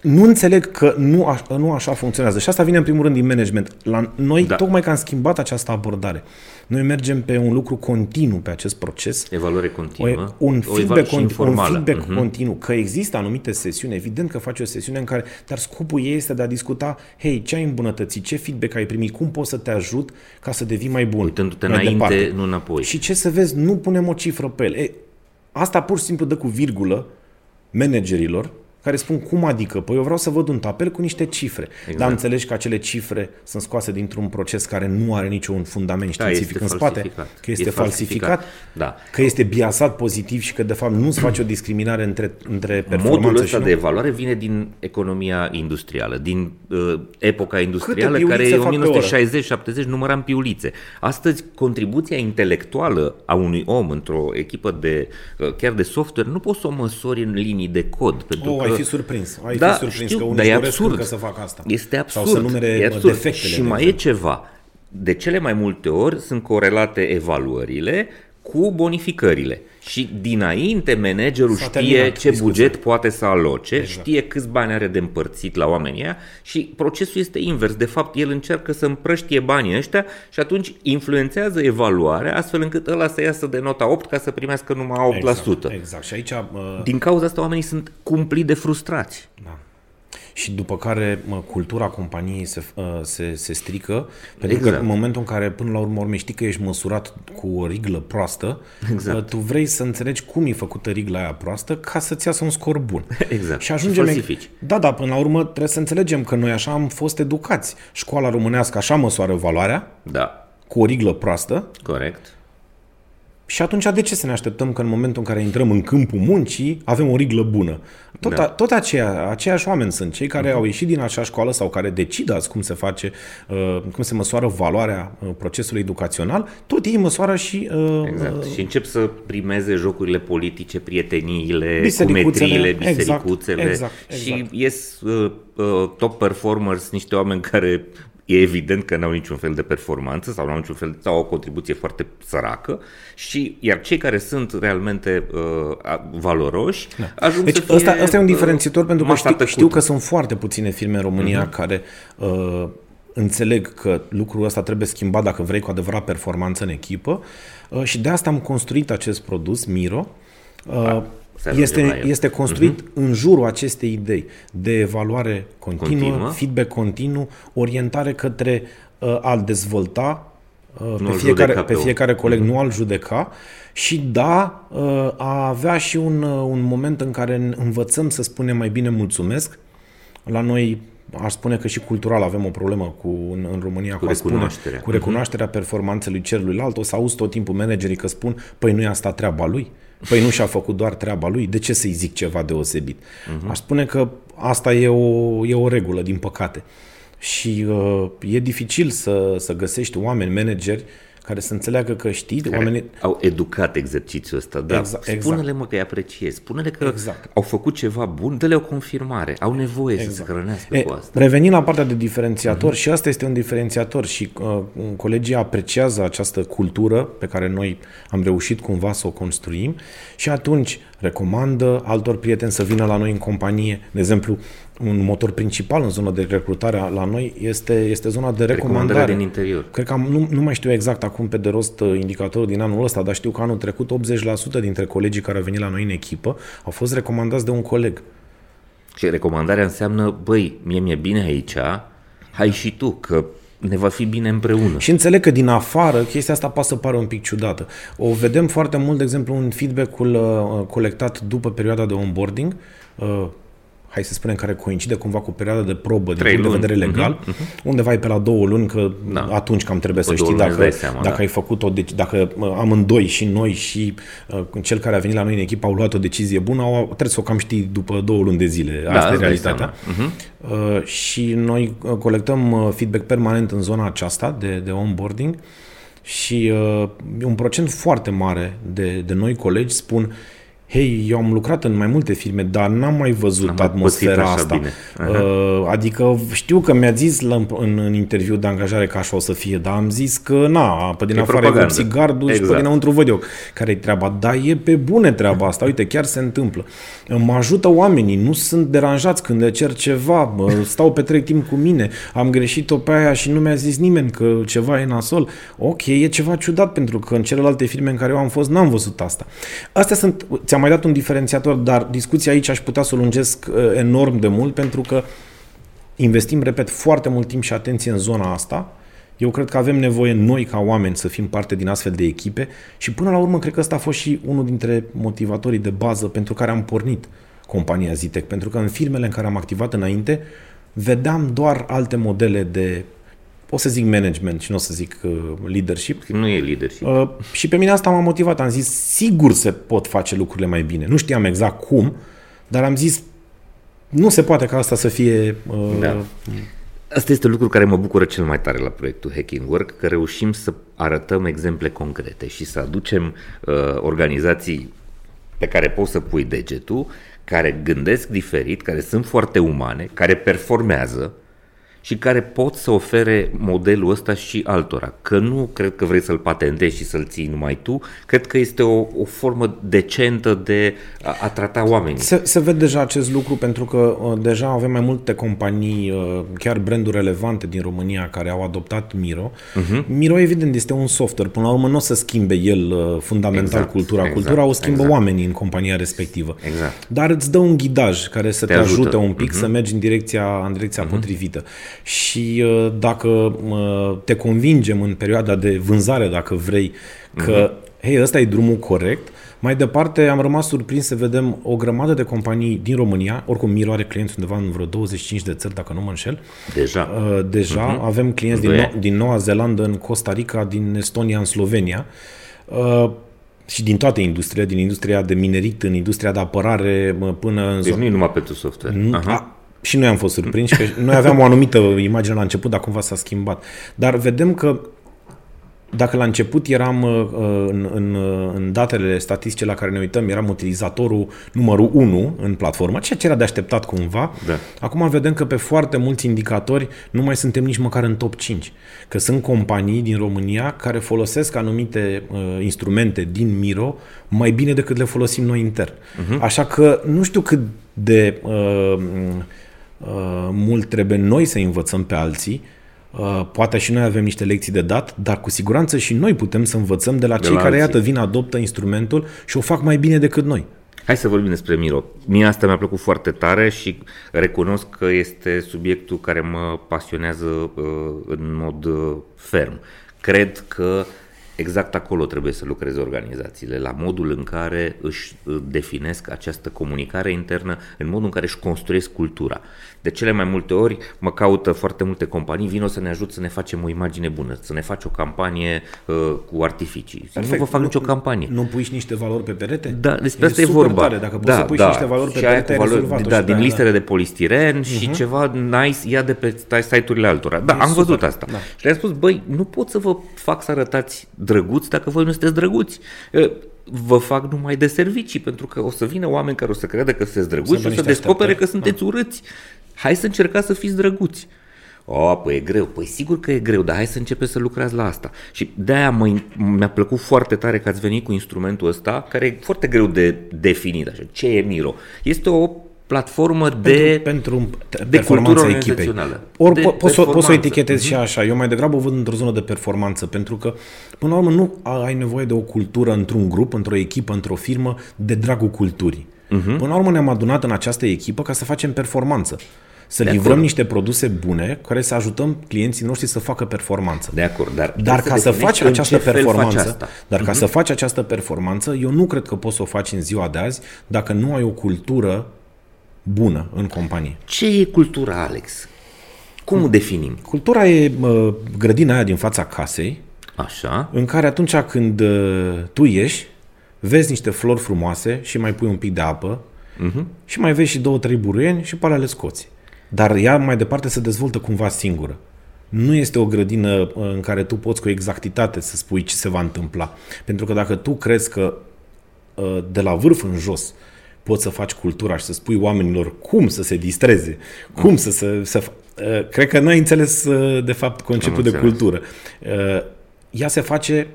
Nu înțeleg că nu, aș, nu așa funcționează. Și asta vine în primul rând din management. La noi, da. tocmai că am schimbat această abordare. Noi mergem pe un lucru continuu pe acest proces. Evaluare continuă. O, un feedback, o continu, un feedback uh-huh. continuu. Că există anumite sesiuni, evident că faci o sesiune în care, dar scopul ei este de a discuta, hei, ce ai îmbunătățit, ce feedback ai primit, cum pot să te ajut ca să devii mai bun. Uitându-te înainte, departe. nu înapoi. Și ce să vezi, nu punem o cifră pe el. E, asta pur și simplu dă cu virgulă managerilor care spun cum adică? Păi eu vreau să văd un tabel cu niște cifre. Exact. Dar înțelegi că acele cifre sunt scoase dintr-un proces care nu are niciun fundament da, științific în spate, că este, este falsificat, falsificat da. că este biasat pozitiv și că de fapt nu se face o discriminare între, între performanță Modul ăsta și de evaluare vine din economia industrială, din uh, epoca industrială care e 1960-70 număram piulițe. Astăzi contribuția intelectuală a unui om într-o echipă de uh, chiar de software nu poți să o măsori în linii de cod, pentru oh, că fi surprins. Ai da, fi surprins știu, că unii dar e absurd. să facă asta. Este absurd. Sau să numere e absurd. defectele. Și de mai exemplu. e ceva. De cele mai multe ori sunt corelate evaluările cu bonificările. Și dinainte managerul S-a știe ce discuția. buget poate să aloce, exact. știe câți bani are de împărțit la oamenii ăia și procesul este invers. De fapt, el încearcă să împrăștie banii ăștia și atunci influențează evaluarea astfel încât ăla să iasă de nota 8 ca să primească numai 8%. Exact, exact. Și aici... Uh... Din cauza asta oamenii sunt cumplit de frustrați. Da și după care mă, cultura companiei se, uh, se, se strică, pentru exact. că în momentul în care până la urmă urmă știi că ești măsurat cu o riglă proastă, exact. uh, tu vrei să înțelegi cum e făcută rigla aia proastă ca să-ți iasă un scor bun. Exact. Și ajungem... Falsifici. Da, da, până la urmă trebuie să înțelegem că noi așa am fost educați. Școala românească așa măsoară valoarea, da. cu o riglă proastă. Corect și atunci de ce să ne așteptăm că în momentul în care intrăm în câmpul muncii avem o riglă bună? Tot, da. a, tot aceea, aceiași oameni sunt cei care uh-huh. au ieșit din acea școală sau care decid azi cum se face, uh, cum se măsoară valoarea uh, procesului educațional, tot ei măsoară și... Uh, exact. Uh, și încep să primeze jocurile politice, prieteniile, cumetriile, bisericuțele exact, exact, exact. și ies uh, uh, top performers, niște oameni care e evident că n-au niciun fel de performanță sau n-au niciun fel sau au o contribuție foarte săracă și iar cei care sunt realmente uh, valoroși da. ajung deci să fie asta, asta e un diferențiator uh, pentru că știu, știu că sunt foarte puține firme în România uh-huh. care uh, înțeleg că lucrul ăsta trebuie schimbat dacă vrei cu adevărat performanță în echipă uh, și de asta am construit acest produs Miro uh, da este, este construit uh-huh. în jurul acestei idei de evaluare continuă, continuă, feedback continuu, orientare către uh, a dezvolta uh, pe, fiecare, pe fiecare coleg, uh-huh. nu al judeca și da, uh, a avea și un, uh, un moment în care învățăm să spunem mai bine mulțumesc. La noi aș spune că și cultural avem o problemă cu, în, în România cu, cu recunoașterea. Spune, cu recunoașterea uh-huh. performanței celuilalt. O să auzi tot timpul managerii că spun, păi nu e asta treaba lui. Păi nu și-a făcut doar treaba lui, de ce să-i zic ceva deosebit? Uh-huh. Aș spune că asta e o, e o regulă, din păcate. Și uh, e dificil să, să găsești oameni, manageri, care să înțeleagă că știi, care oamenii... au educat exercițiul ăsta, da. Exact, Spune-le exact. mă că îi apreciezi, spune-le că Exact. au făcut ceva bun, dă-le o confirmare, au nevoie exact. să se hrănească E, cu asta. revenind la partea de diferențiator, uh-huh. și asta este un diferențiator și uh, colegii apreciază această cultură pe care noi am reușit cumva să o construim și atunci recomandă altor prieteni să vină la noi în companie. De exemplu, un motor principal în zona de recrutare la noi este, este zona de recomandare. Recomandarea din interior. Cred că am, nu, nu mai știu exact acum pe de rost uh, indicatorul din anul ăsta, dar știu că anul trecut 80% dintre colegii care au venit la noi în echipă au fost recomandați de un coleg. Și recomandarea înseamnă, băi, mie mi-e bine aici, hai și tu, că ne va fi bine împreună. Și înțeleg că din afară chestia asta poate să pară un pic ciudată. O vedem foarte mult, de exemplu, în feedback-ul uh, colectat după perioada de onboarding, uh, hai să spunem, care coincide cumva cu perioada de probă din Trei punct de luni. vedere legal, uh-huh. undeva e pe la două luni, că Da. da. atunci cam trebuie să După două știi luni dacă, îți dai seama, dacă da. ai făcut o deci- dacă uh, amândoi și noi și uh, cel care a venit la noi în echipă au luat o decizie bună, au, trebuie să o cam știi după două luni de zile. Da, Asta e îți dai realitatea. seama. Uh, și noi uh, colectăm uh, feedback permanent în zona aceasta de, de onboarding și uh, un procent foarte mare de, de noi colegi spun Hei, eu am lucrat în mai multe firme, dar n-am mai văzut N-am mai atmosfera pățit așa asta. bine. Uh, adică știu că mi-a zis la, în, în interviu de angajare că așa o să fie, dar am zis că na, pe din E afară e propagandă. vopsi gardul și pe Exact. dinăuntru văd eu care e treaba. Dar e pe bune treaba asta, uite, chiar se întâmplă. Mă ajută oamenii, nu sunt deranjați când le cer ceva, bă, stau petrec timp cu mine, am greșit-o pe aia și nu mi-a zis nimeni că ceva e nasol. Ok, e ceva ciudat pentru că în celelalte firme în care eu am fost n-am văzut asta. Astea sunt, ți-am mai dat un diferențiator, dar discuția aici aș putea să o lungesc uh, enorm de mult pentru că investim, repet, foarte mult timp și atenție în zona asta. Eu cred că avem nevoie noi ca oameni să fim parte din astfel de echipe și până la urmă cred că ăsta a fost și unul dintre motivatorii de bază pentru care am pornit compania Zitec, pentru că în firmele în care am activat înainte vedeam doar alte modele de, o să zic management și nu o să zic uh, leadership, Nu e leadership. Uh, și pe mine asta m-a motivat. Am zis, sigur se pot face lucrurile mai bine. Nu știam exact cum, dar am zis, nu se poate ca asta să fie... Uh, Da. Asta este lucru care mă bucură cel mai tare la proiectul Hacking Work, că reușim să arătăm exemple concrete și să aducem uh, organizații pe care poți să pui degetul, care gândesc diferit, care sunt foarte umane, care performează și care pot să ofere modelul ăsta și altora. Că nu cred că vrei să-l patentezi și să-l ții numai tu, cred că este o, o formă decentă de a, a trata oamenii. Se, se vede deja acest lucru pentru că uh, deja avem mai multe companii, uh, chiar branduri relevante din România care au adoptat Miro. Uh-huh. Miro, evident, este un software. Până la urmă nu o să schimbe el uh, fundamental Exact, cultura. exact, cultura o schimbă exact. oamenii în compania respectivă. Exact. Dar îți dă un ghidaj care să te, Te te ajută. ajute un pic uh-huh. să mergi în direcția, în direcția uh-huh. potrivită. Și uh, dacă uh, te convingem în perioada de vânzare, dacă vrei, că uh-huh. hei, ăsta e drumul corect, mai departe am rămas surprins să vedem o grămadă de companii din România, oricum Miro are clienți undeva în vreo 25 de țări, dacă nu mă înșel, Deja. Uh, deja. Uh-huh. Avem clienți din, Doi no- ani. din Noua Zeelandă, în Costa Rica, din Estonia, în Slovenia. Uh, și din toate industriile, din industria de minerit, în industria de apărare, mă, până în Deci zo- nu e numai pentru software. nu, Aha. a, și noi am fost surprinși, că noi aveam o anumită imagine la început, dar cumva s-a schimbat. Dar vedem că dacă la început eram uh, în, în, uh, în datele statistice la care ne uităm, eram utilizatorul numărul 1 în platformă, ceea ce era de așteptat cumva. Da. Acum vedem că pe foarte mulți indicatori nu mai suntem nici măcar în top 5. Că sunt companii din România care folosesc anumite uh, instrumente din Miro mai bine decât le folosim noi intern. Uh-huh. Așa că nu știu cât de uh, uh, mult trebuie noi să învățăm pe alții. Uh, poate și noi avem niște lecții de dat, dar cu siguranță și noi putem să învățăm de la De cei la care, alții. iată, vin, adoptă instrumentul și o fac mai bine decât noi. Hai să vorbim despre Miro. Mie asta mi-a plăcut foarte tare și recunosc că este subiectul care mă pasionează uh, în mod uh, ferm. Cred că exact acolo trebuie să lucreze organizațiile, la modul în care își definesc această comunicare internă, în modul în care își construiesc cultura. De cele mai multe ori mă caută foarte multe companii, vin o să ne ajut să ne facem o imagine bună, să ne faci o campanie uh, cu artificii. Perfect. Nu vă fac nu, nicio campanie. Nu pui niște valori pe perete? Da, despre asta e vorba. Tare. Dacă poți da, să pui da. niște valori pe perete, valori, Da, din listele da. de polistiren uh-huh. și mhm. ceva nice ia de pe site-urile altora. Da, e am super. văzut asta. Da. Și le-am spus, băi, nu pot să vă fac să arătați drăguți dacă voi nu sunteți drăguți vă fac numai de servicii, pentru că o să vină oameni care o să creadă că sunteți drăguți și o să descopere că sunteți da. urâți. Hai să încercați să fiți drăguți. O, păi e greu. Păi sigur că e greu, dar hai să începeți să lucrați la asta. Și de-aia mă, mi-a plăcut foarte tare că ați venit cu instrumentul ăsta, care e foarte greu de definit. Așa. Ce e Miro? Este o platformă de, pentru, pentru de cultură echipei. Ori po- poți, poți să o etichetezi uh-huh. și așa. Eu mai degrabă o văd într-o zonă de performanță, pentru că, până la urmă, nu ai nevoie de o cultură într-un grup, într-o echipă, într-o firmă, de dragul culturii. Uh-huh. Până la urmă ne-am adunat în această echipă ca să facem performanță. Să de livrăm acord. niște produse bune care să ajutăm clienții noștri să facă performanță. De acord, dar, dar ca să faci această performanță, faci asta. dar uh-huh. ca să mhm. faci această performanță, eu nu cred că poți să o faci în ziua de azi dacă nu ai o cultură bună în companie. Ce e cultura, Alex? Cum o definim? Cultura e uh, grădina aia din fața casei, Așa. în care atunci când uh, tu ieși, vezi niște flori frumoase și mai pui un pic de apă uh-huh. și mai vezi și două, trei buruieni și pe alea le scoți. Dar ea mai departe se dezvoltă cumva singură. Nu este o grădină uh, în care tu poți cu exactitate să spui ce se va întâmpla. Pentru că dacă tu crezi că uh, de la vârf în jos poți să faci cultura și să spui oamenilor cum să se distreze, cum mm. să se... Să, uh, cred că n-ai înțeles, de fapt, conceptul de cultură. Ea se face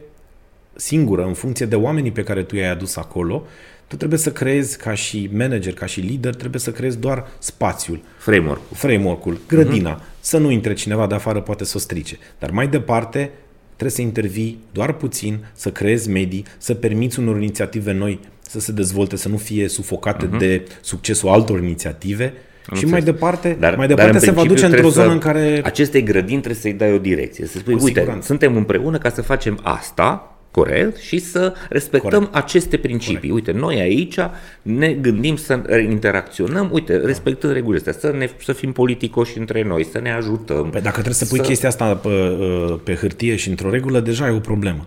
singură în funcție de oamenii pe care tu i-ai adus acolo tu trebuie să creezi ca și manager, ca și lider, trebuie să creezi doar spațiul. Framework-ul. Framework-ul, grădina. Uh-huh. Să nu intre cineva de afară, poate să o strice. Dar mai departe, trebuie să intervii doar puțin, să creezi medii, să permiți unor inițiative noi să se dezvolte, să nu fie sufocate uh-huh. de succesul altor inițiative. Am și mai departe, dar, mai departe dar se va duce într-o zonă în care... Acestei grădini trebuie să-i dai o direcție. Să spui, uite, siguranță. suntem împreună ca să facem asta, corect și să respectăm corect. aceste principii. Corect. Uite, noi aici ne gândim să interacționăm, uite, respectând regulile astea, să, ne, să fim politicoși între noi, să ne ajutăm. Păi dacă trebuie să pui să... chestia asta pe, pe hârtie și într-o regulă, deja e o problemă.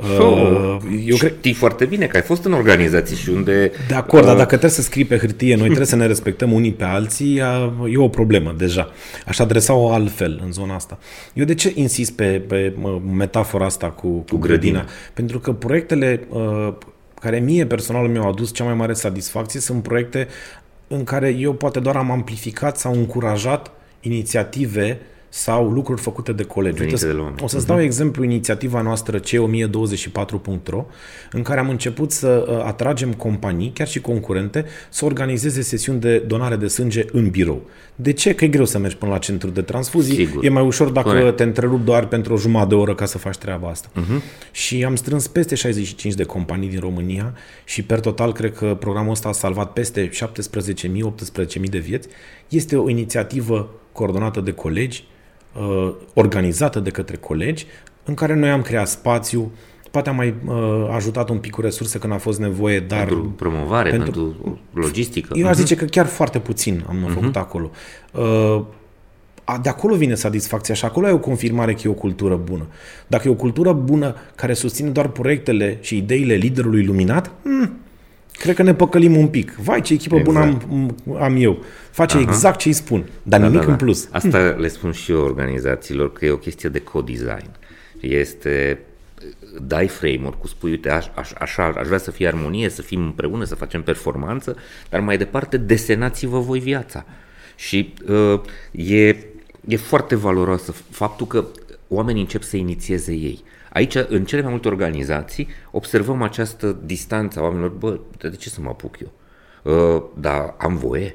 Uh, eu cred... Știi foarte bine că ai fost în organizații și unde... De acord, uh... dar dacă trebuie să scrii pe hârtie, noi trebuie să ne respectăm unii pe alții, e o problemă deja. Aș adresa-o altfel în zona asta. Eu de ce insist pe, pe metafora asta cu, cu, cu grădina? grădina? Pentru că proiectele uh, care mie personal mi-au adus cea mai mare satisfacție sunt proiecte în care eu poate doar am amplificat sau încurajat inițiative uh, sau lucruri făcute de colegi. Uite, de o să-ți dau uh-huh. exemplu inițiativa noastră C1024.ro, în care am început să uh, atragem companii, chiar și concurente, să organizeze sesiuni de donare de sânge în birou. De ce? Că e greu să mergi până la centru de transfuzii. Sigur. E mai ușor dacă Corect. te întrerup doar pentru o jumătate de oră ca să faci treaba asta. Uh-huh. Și am strâns peste 65 de companii din România și per total cred că programul ăsta a salvat peste 17.000, 18.000 de vieți. Este o inițiativă coordonată de colegi, uh, organizată de către colegi, în care noi am creat spațiu, poate am mai uh, ajutat un pic cu resurse când a fost nevoie, dar... Pentru promovare, pentru, pentru logistică. Eu aș zice că chiar foarte puțin am uh-huh. făcut acolo. Uh, de acolo vine satisfacția și acolo ai o confirmare că e o cultură bună. Dacă e o cultură bună care susține doar proiectele și ideile liderului luminat, hmm, cred că ne păcălim un pic. Vai, ce echipă exact. bună am, am eu. Face Aha. exact ce îi spun, dar da, nimic da, da. în plus. Asta hm. le spun și eu organizațiilor, că e o chestie de co-design. Este dai framework, cu spui, uite, aș, aș, așa, aș vrea să fie armonie, să fim împreună, să facem performanță, dar mai departe desenați-vă voi viața. Și uh, e, e foarte valoroasă faptul că oamenii încep să inițieze ei. Aici, în cele mai multe organizații, observăm această distanță a oamenilor, bă, de ce să mă apuc eu? Uh, dar am voie?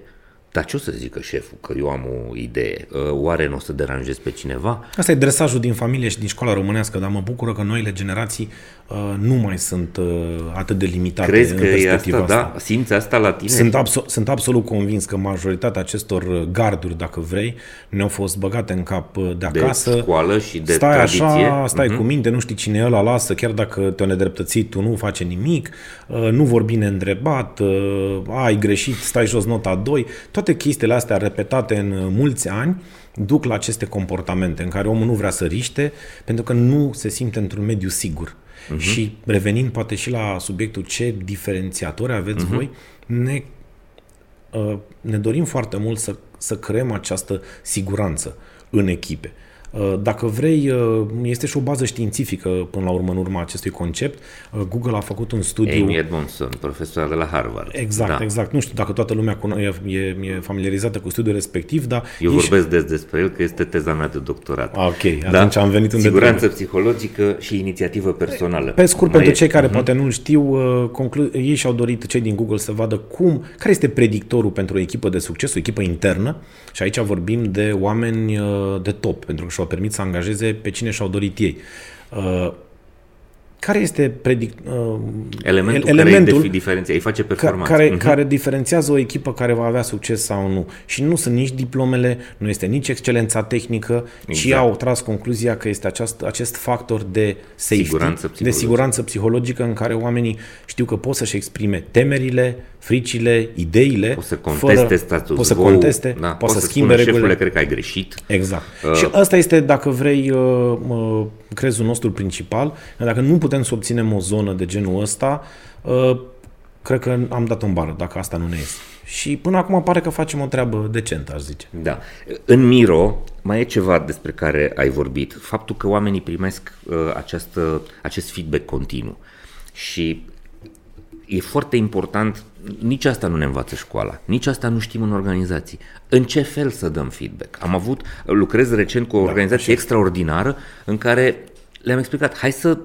Dar ce o să zică șeful? Că eu am o idee. Uh, oare nu o să deranjez pe cineva? Asta e dresajul din familie și din școala românească, dar mă bucură că noile generații uh, nu mai sunt uh, atât de limitate Crezi în că e perspectiva asta, asta. da? Simți asta la tine? Sunt, abso- sunt absolut convins că majoritatea acestor uh, garduri, dacă vrei, ne-au fost băgate în cap uh, de de acasă. școală și de stai tradiție? așa, stai Mhm. cu minte, nu știi cine e ăla, lasă, chiar dacă te-o nedreptățit, tu nu face nimic, uh, nu vorbi neîndrebat, uh, ai greșit, stai jos nota 2. Toate chestiile astea repetate în uh, mulți ani duc la aceste comportamente în care omul nu vrea să riște pentru că nu se simte într-un mediu sigur. Uh-huh. Și revenind poate și la subiectul ce diferențiatori aveți uh-huh. voi, ne uh, ne dorim foarte mult să, să creăm această siguranță în echipe. Uh, Dacă vrei, uh, este și o bază științifică până la urmă în urma acestui concept. Uh, Google a făcut un studiu... Amy Edmondson, profesor de la Harvard. Exact, da. exact. Nu știu dacă toată lumea cuno- e, e, e familiarizată cu studiul respectiv, dar... Eu ei și- vorbesc des despre el, că este teza mea de doctorat. Ah, ok, atunci am venit unde Siguranță psihologică și inițiativă personală. Pe scurt, Mai pentru e- cei care poate nu știu, uh, conclu- ei și-au dorit, cei din Google, să vadă cum, care este predictorul pentru o echipă de succes, o echipă internă, și aici vorbim de oameni uh, de top, pentru că și-au permis să angajeze pe cine și-au dorit ei. Uh, Care este predic- uh, Elementul, el- care elementul îi diferenția, îi face ca, performanță. care, Mhm. care diferențiază o echipă care va avea succes sau nu. Și nu sunt nici diplomele, nu este nici excelența tehnică, exact. ci Exact. au tras concluzia că este aceast, acest factor de safety, Siguranță de psihologică. siguranță psihologică în care oamenii știu că pot să-și exprime temerile, fricile, ideile. Poți să conteste status Pot să quo, conteste, da, pot să spună, schimbe regulile. Șefule, cred că ai greșit. Exact. Uh. Și asta este, dacă vrei, uh, uh, crezul nostru principal. Dacă nu putem să obținem o zonă de genul ăsta, uh, cred că am dat în bară, dacă asta nu ne iese. Și până acum pare că facem o treabă decentă, aș zice. Da. În Miro mai e ceva despre care ai vorbit. Faptul că oamenii primesc uh, această, acest feedback continuu. Și e foarte important, nici asta nu ne învață școala, nici asta nu știm în organizații. În ce fel să dăm feedback? Am avut, lucrez recent cu o organizație extraordinară în care le-am explicat, hai să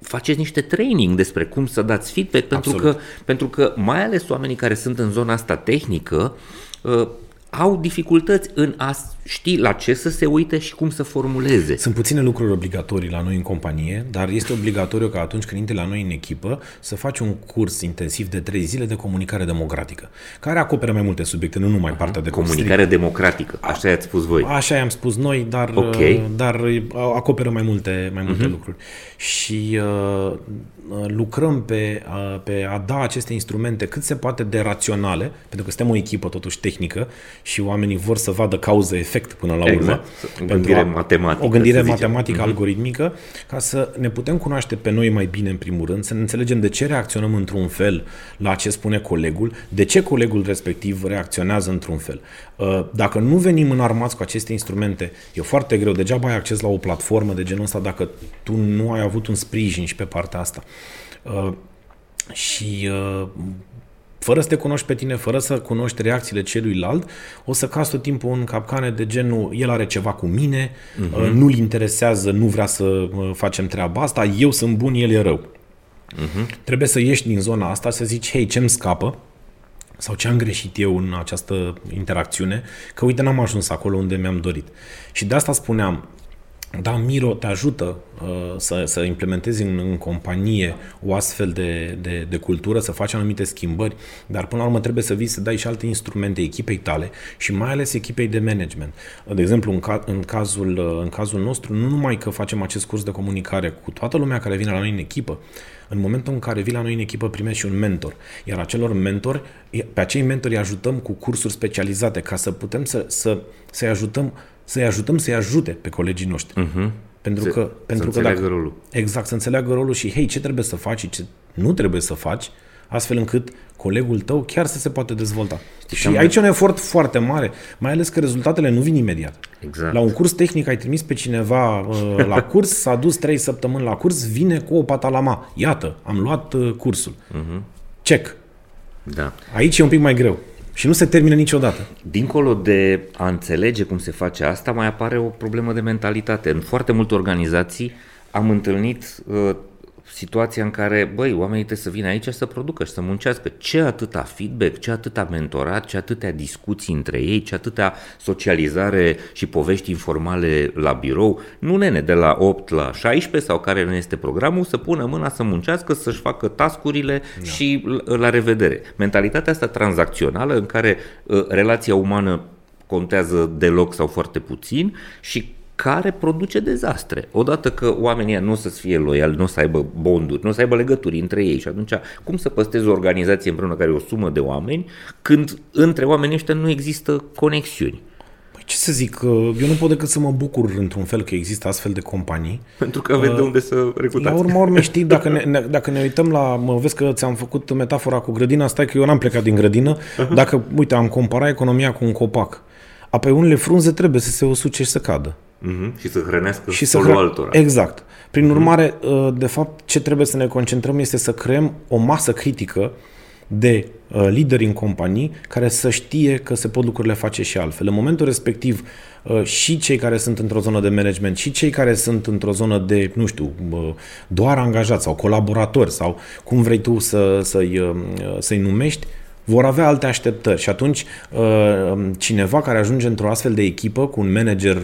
faceți niște training despre cum să dați feedback, pentru Absolut. că, pentru că mai ales oamenii care sunt în zona asta tehnică uh, au dificultăți în a ști la ce să se uite și cum să formuleze. Sunt puține lucruri obligatorii la noi în companie, dar este obligatoriu ca atunci când intri la noi în echipă să faci un curs intensiv de trei zile de comunicare democratică, care acoperă mai multe subiecte, nu numai partea de Comunicare democratică, așa i-ați spus voi. Așa i-am spus noi, dar, Ok. uh, dar uh, acoperă mai multe, mai multe uh-huh. lucruri. Și uh, uh, lucrăm pe, uh, pe a da aceste instrumente cât se poate de raționale, pentru că suntem o echipă totuși tehnică și oamenii vor să vadă cauză-efect până la urmă. Exact. O Pentru gândire a- matematică, O gândire să zicem. Mhm. matematică algoritmică, ca să ne putem cunoaște pe noi mai bine în primul rând, să ne înțelegem de ce reacționăm într-un fel la ce spune colegul, de ce colegul respectiv reacționează într-un fel. Uh, Dacă nu venim înarmați cu aceste instrumente, e foarte greu, degeaba ai acces la o platformă de genul ăsta dacă tu nu ai avut un sprijin și pe partea asta. Uh, Și uh, fără să te cunoști pe tine, fără să cunoști reacțiile celuilalt, o să cazi tot timpul în capcane de genul el are ceva cu mine, uh-huh. nu-l interesează, nu vrea să uh, facem treaba asta, eu sunt bun, el e rău. Uh-huh. Trebuie să ieși din zona asta și să zici, hei, ce-mi scapă? Sau ce am greșit eu în această interacțiune? Că uite, n-am ajuns acolo unde mi-am dorit. Și de asta spuneam, da, Miro te ajută uh, să, să implementezi în, în companie o astfel de, de, de cultură, să faci anumite schimbări, dar până la urmă trebuie să vii să dai și alte instrumente echipei tale și mai ales echipei de management. De exemplu, în, ca, în, cazul, uh, în cazul nostru, nu numai că facem acest curs de comunicare cu toată lumea care vine la noi în echipă, în momentul în care vii la noi în echipă primești și un mentor. Iar acelor mentori, pe acei mentori îi ajutăm cu cursuri specializate ca să putem să, să, să-i ajutăm să-i ajutăm să-i ajute pe colegii noștri. Uh-huh. Pentru Să- că, să pentru că înțeleagă dacă, rolul. Exact, să înțeleagă rolul și, hei, ce trebuie să faci și ce nu trebuie să faci, astfel încât colegul tău chiar să se poate dezvolta. Știi și că am- aici e un efort foarte mare, mai ales că rezultatele nu vin imediat. Exact. La un curs tehnic ai trimis pe cineva uh, la curs, s-a dus trei săptămâni la curs, vine cu o patalama. Iată, am luat uh, cursul. Uh-huh. Check. Da. Aici e un pic mai greu. Și nu se termină niciodată. Dincolo de a înțelege cum se face asta, mai apare o problemă de mentalitate. În foarte multe organizații am întâlnit uh, situația în care, băi, oamenii trebuie să vină aici să producă și să muncească. Ce atâta feedback, ce atâta mentorat, ce atâtea discuții între ei, ce atâtea socializare și povești informale la birou. Nu nene, de la 8 la 16 sau care nu este programul, să pună mâna să muncească, să-și facă tascurile da. și la revedere. Mentalitatea asta tranzacțională în care uh, relația umană contează deloc sau foarte puțin și care produce dezastre. Odată că oamenii nu o să fie loiali, nu o să aibă bonduri, nu o să aibă legături între ei și atunci cum să păstezi o organizație împreună care e o sumă de oameni când între oamenii ăștia nu există conexiuni? Păi ce să zic, eu nu pot decât să mă bucur într-un fel că există astfel de companii. Pentru că aveți uh, de unde să recrutați. La urma urmei, știi, dacă ne, dacă ne uităm la, mă vezi că ți-am făcut metafora cu grădina, stai că eu n-am plecat din grădină, uh-huh. dacă, uite, am comparat economia cu un copac. Apoi unele frunze trebuie să se usuce și să cadă. Uh-huh. Și să hrănească și să hră... altora. Exact. Prin uh-huh. urmare, uh, de fapt, ce trebuie să ne concentrăm este să creăm o masă critică de uh, lideri în companii care să știe că se pot lucrurile face și altfel. În momentul respectiv, uh, și cei care sunt într-o zonă de management și cei care sunt într-o zonă de, nu știu, doar angajați sau colaboratori sau cum vrei tu să, să-i, să-i numești, vor avea alte așteptări și atunci cineva care ajunge într-o astfel de echipă cu un manager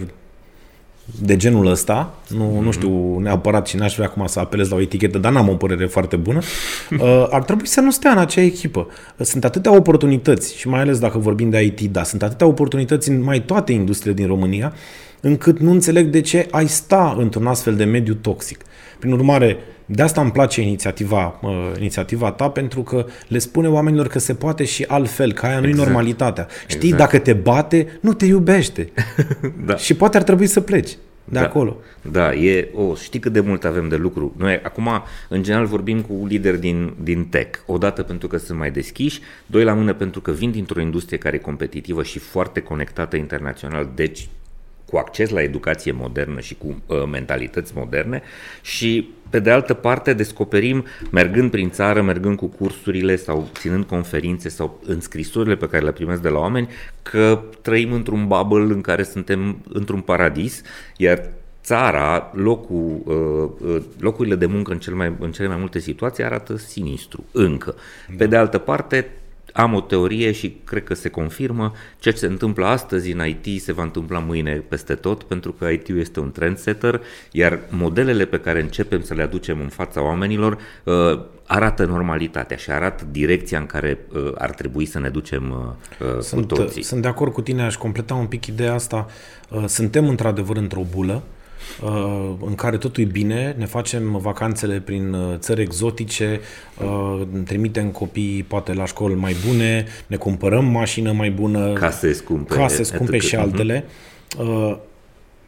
de genul ăsta, nu, mm-hmm. nu știu neapărat și n-aș vrea acum să apelez la o etichetă, dar n-am o părere foarte bună, uh, ar trebui să nu stea în acea echipă. Sunt atâtea oportunități și mai ales dacă vorbim de IT, da, sunt atâtea oportunități în mai toate industriile din România, încât nu înțeleg de ce ai sta într-un astfel de mediu toxic. Prin urmare, de asta îmi place inițiativa, uh, inițiativa ta, pentru că le spune oamenilor că se poate și altfel, că aia nu-i exact. normalitatea. Știi, exact. dacă te bate, nu te iubește. da. Și poate ar trebui să pleci de da, acolo. Da, e, o, știi cât de mult avem de lucru. Noi acum, în general, vorbim cu lideri din, din tech. Odată pentru că sunt mai deschiși, doi la mână pentru că vin dintr-o industrie care e competitivă și foarte conectată internațional, deci cu acces la educație modernă și cu uh, mentalități moderne și pe de altă parte descoperim, mergând prin țară, mergând cu cursurile sau ținând conferințe sau înscrisurile pe care le primesc de la oameni, că trăim într-un bubble în care suntem într-un paradis, iar țara, locul, uh, uh, locurile de muncă în, cel mai, în cele mai multe situații arată sinistru, încă. Pe de altă parte, am o teorie și cred că se confirmă, ceea ce se întâmplă astăzi în IT se va întâmpla mâine peste tot, pentru că IT-ul este un trendsetter, iar modelele pe care începem să le aducem în fața oamenilor uh, arată normalitatea și arată direcția în care uh, ar trebui să ne ducem uh, sunt, cu toții. Sunt de acord cu tine, aș completa un pic ideea asta. Uh, suntem într-adevăr într-o bulă, Uh, în care totul e bine, ne facem vacanțele prin uh, țări exotice, uh, trimitem copii poate la școli mai bune, ne cumpărăm mașină mai bună, case scumpe, case scumpe și altele.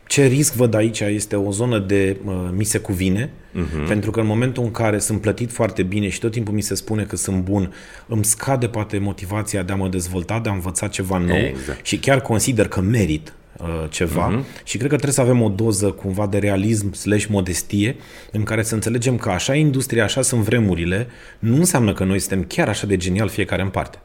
Ce risc văd aici este o zonă de uh, mi se cuvine, uh-huh. pentru că în momentul în care sunt plătit foarte bine și tot timpul mi se spune că sunt bun, îmi scade poate motivația de a mă dezvolta, de a învăța ceva nou exact. și chiar consider că merit Uh, ceva uh-huh. și cred că trebuie să avem o doză cumva de realism slash modestie în care să înțelegem că așa e industria, așa sunt vremurile, nu înseamnă că noi suntem chiar așa de genial fiecare în parte.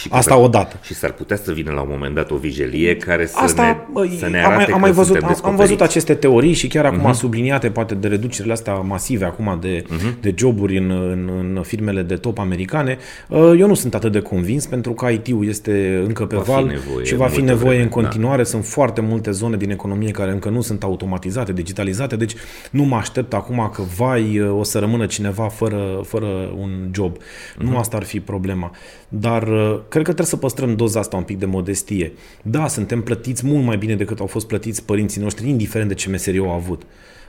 Și Asta odată. Și s-ar putea să vină la un moment dat o vigilie care să, Asta, ne, să ne arate am mai, am mai văzut, am, am văzut aceste teorii și chiar acum uh-huh. subliniate poate de reducerile astea masive acum de, uh-huh. de joburi în, în, în firmele de top americane. Uh, eu nu sunt atât de convins pentru că IT-ul este încă pe va val nevoie, și va fi nevoie vreme, în da. continuare. Da. Sunt foarte multe zone din economie care încă nu sunt automatizate, digitalizate, deci nu mă aștept acum că vai o să rămână cineva fără, fără un job. Uh-huh. Nu mhm. asta ar fi problema. Dar uh, cred că trebuie să păstrăm doza asta un pic de modestie. Da, suntem plătiți mult mai bine decât au fost plătiți părinții noștri, indiferent de ce meserie au avut.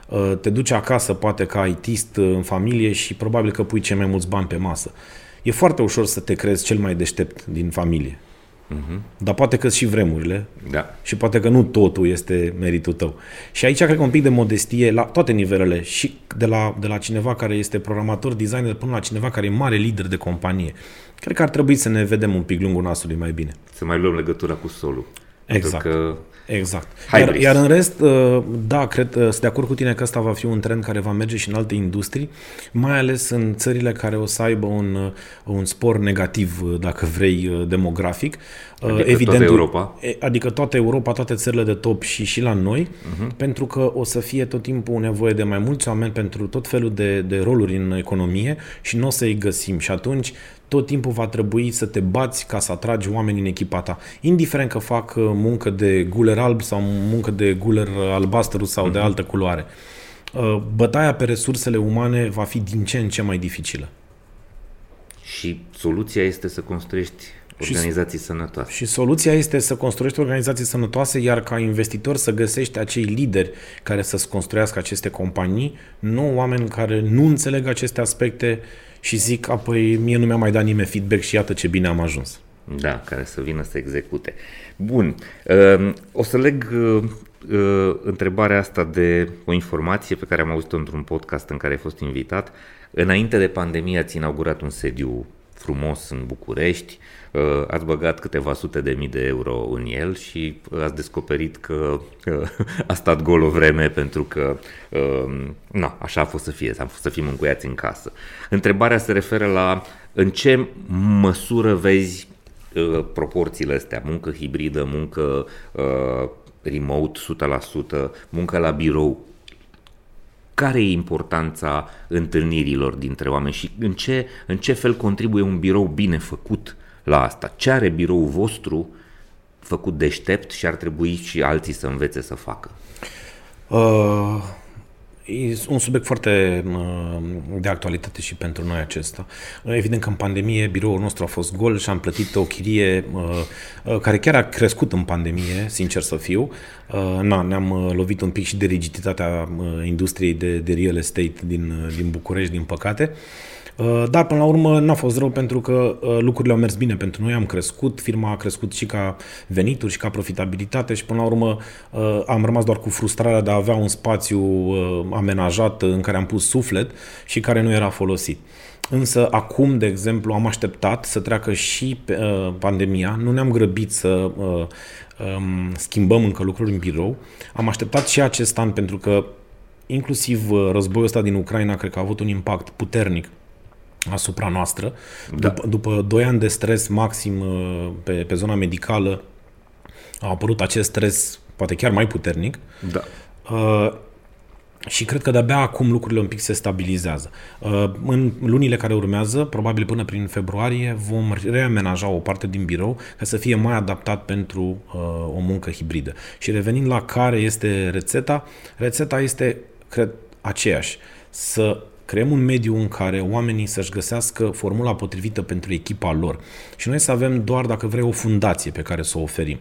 Uh, te duci acasă, poate ca ITist uh, în familie și probabil că pui cei mai mulți bani pe masă. E foarte ușor să te crezi cel mai deștept din familie. Uh-huh. Dar poate că și vremurile da. și poate că nu totul este meritul tău. Și aici cred că un pic de modestie la toate nivelele, și de la, de la cineva care este programator, designer, până la cineva care e mare lider de companie. Cred că ar trebui să ne vedem un pic lungul nasului mai bine. Să mai luăm legătura cu solul. Exact. Că Exact. Iar, iar în rest, uh, da, cred, uh, sunt de acord cu tine că ăsta va fi un trend care va merge și în alte industrii, mai ales în țările care o să aibă un, uh, un spor negativ, dacă vrei, demografic. Adică Evident, toată Europa? Adică toată Europa, toate țările de top și și la noi, uh-huh. pentru că o să fie tot timpul nevoie de mai mulți oameni pentru tot felul de, de roluri în economie și nu o să-i găsim. Și atunci tot timpul va trebui să te bați ca să atragi oameni în echipa ta. Indiferent că fac uh, muncă de guler alb sau muncă de guler albastru sau mm-hmm. de mhm. altă culoare. Uh, bătaia pe resursele umane va fi din ce în ce mai dificilă. Și soluția este să construiești organizații și, sănătoase. Și soluția este să construiești organizații sănătoase, iar ca investitor să găsești acei lideri care să-ți construiască aceste companii, nu oameni care nu înțeleg aceste aspecte și zic, apoi mie nu mi-a mai dat nimeni feedback și iată ce bine am ajuns. Da, care să vină să execute. Bun, ehm, o să leg uh, uh, întrebarea asta de o informație pe care am auzit-o într-un podcast în care ai fost invitat. Înainte de pandemie ați inaugurat un sediu frumos în București, uh, ați băgat câteva sute de mii de euro în el și ați descoperit că a stat gol o vreme pentru că nu, așa a fost să fie, am fost să fim încuiați în casă. Întrebarea se referă la în ce măsură vezi uh, proporțiile astea, muncă hibridă, muncă uh, remote 100%, muncă la birou, care e importanța întâlnirilor dintre oameni și în ce, în ce fel contribuie un birou bine făcut la asta? Ce are biroul vostru făcut deștept și ar trebui și alții să învețe să facă? Uh, E un subiect foarte de actualitate și pentru noi acesta. Evident că în pandemie biroul nostru a fost gol și am plătit o chirie care chiar a crescut în pandemie, sincer să fiu. Na, ne-am lovit un pic și de rigiditatea industriei de, de real estate din, din București, din păcate. Uh, dar până la urmă n-a fost rău pentru că uh, lucrurile au mers bine pentru noi, am crescut, firma a crescut și ca venituri și ca profitabilitate și până la urmă uh, am rămas doar cu frustrarea de a avea un spațiu amenajat în care am pus suflet și care nu era folosit. Însă acum, de exemplu, am așteptat să treacă și pandemia, nu ne-am grăbit să um, schimbăm încă lucruri în birou, am așteptat și acest an pentru că inclusiv războiul ăsta din Ucraina cred că a avut un impact puternic asupra noastră. Da. După, după 2 ani de stres maxim uh, pe, pe zona medicală, a apărut acest stres poate chiar mai puternic. Da. Uh, și cred că de-abia acum lucrurile un pic se stabilizează. Uh, în lunile care urmează, probabil până prin februarie, vom reamenaja o parte din birou ca să fie mai adaptat pentru uh, o muncă hibridă. Și revenind la care este rețeta, rețeta este, cred, aceeași. Să creăm un mediu în care oamenii să-și găsească formula potrivită pentru echipa lor. Și noi să avem doar, dacă vrei, o fundație pe care să o oferim.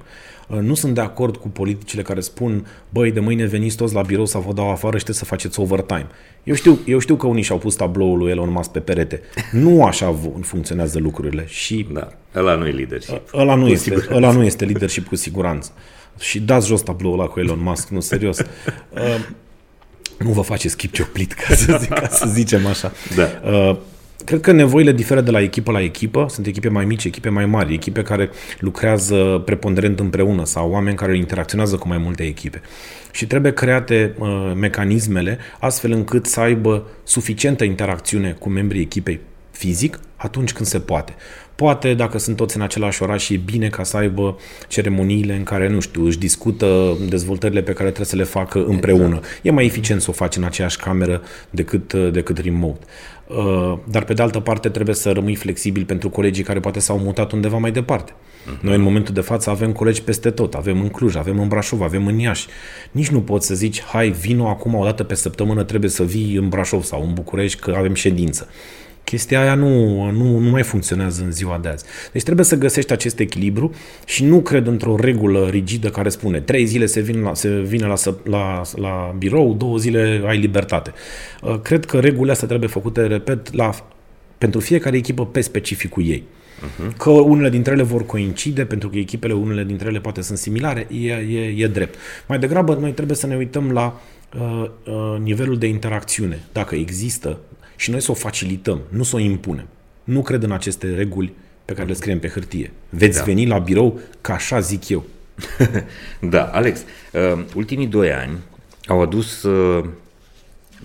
Uh, nu sunt de acord cu politicile care spun, băi, de mâine veniți toți la birou să vă dau afară și să faceți overtime. Eu știu, eu știu că unii și-au pus tabloul lui Elon Musk pe perete. Nu așa funcționează lucrurile. Și da, ăla nu e leadership. Ăla nu, este, ăla nu este leadership cu siguranță. Și dați jos tabloul ăla cu Elon Musk, nu, serios. Uh, nu vă faceți chip cioplit, ca să, zic, ca să zicem așa. Da. Uh, Cred că nevoile diferă de la echipă la echipă. Sunt echipe mai mici, echipe mai mari, echipe care lucrează preponderent împreună sau oameni care interacționează cu mai multe echipe. Și trebuie create uh, mecanismele astfel încât să aibă suficientă interacțiune cu membrii echipei fizic atunci când se poate. Poate, dacă sunt toți în același oraș, e bine ca să aibă ceremoniile în care, nu știu, își discută dezvoltările pe care trebuie să le facă împreună. Exact. E mai eficient să o faci în aceeași cameră decât, decât remote. Uh, dar, pe de altă parte, trebuie să rămâi flexibil pentru colegii care poate s-au mutat undeva mai departe. Uh-huh. Noi, în momentul de față, avem colegi peste tot. Avem în Cluj, avem în Brașov, avem în Iași. Nici nu poți să zici, hai, vino acum o dată pe săptămână, trebuie să vii în Brașov sau în București, că avem ședință chestia aia nu, nu, nu mai funcționează în ziua de azi. Deci trebuie să găsești acest echilibru și nu cred într-o regulă rigidă care spune trei zile se vine la, se vine la, la, la birou, două zile ai libertate. Uh, cred că regulile astea trebuie făcute, repet, la, pentru fiecare echipă pe specificul ei. Uh-huh. Că unele dintre ele vor coincide, pentru că echipele, unele dintre ele poate sunt similare, e, e, e drept. Mai degrabă, noi trebuie să ne uităm la uh, uh, nivelul de interacțiune, dacă există, și noi să o facilităm, nu să o impunem. Nu cred în aceste reguli pe care le scriem pe hârtie. Veți da. veni la birou ca așa zic eu. da, Alex, uh, ultimii doi ani au adus uh,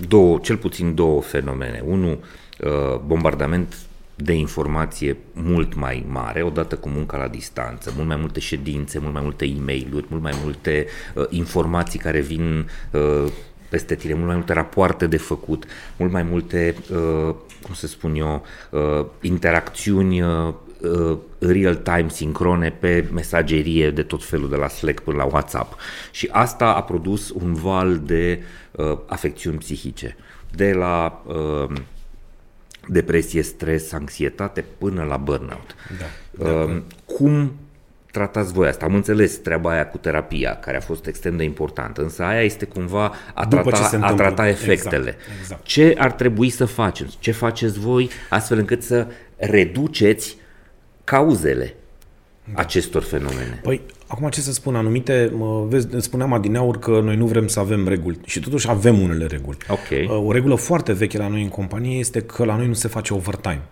două, cel puțin două fenomene. Unul, uh, bombardament de informație mult mai mare, odată cu munca la distanță, mult mai multe ședințe, mult mai multe e mail mult mai multe uh, informații care vin uh, peste tine, mult mai multe rapoarte de făcut, mult mai multe, uh, cum să spun eu, uh, interacțiuni uh, uh, real-time, sincrone, pe mesagerie de tot felul, de la Slack până la WhatsApp. Și asta a produs un val de uh, afecțiuni psihice, de la uh, depresie, stres, anxietate, până la burnout. Da, uh, cum tratați voi asta? Am înțeles treaba aia cu terapia, care a fost extrem de importantă, însă aia este cumva a, trata, a trata efectele. Exact, exact. Ce ar trebui să facem? Ce faceți voi astfel încât să reduceți cauzele da. acestor fenomene? Păi, acum ce să spun, anumite, vezi, spuneam adineaur că noi nu vrem să avem reguli și totuși avem unele reguli. Okay. Uh, o regulă foarte veche la noi în companie este că la noi nu se face overtime.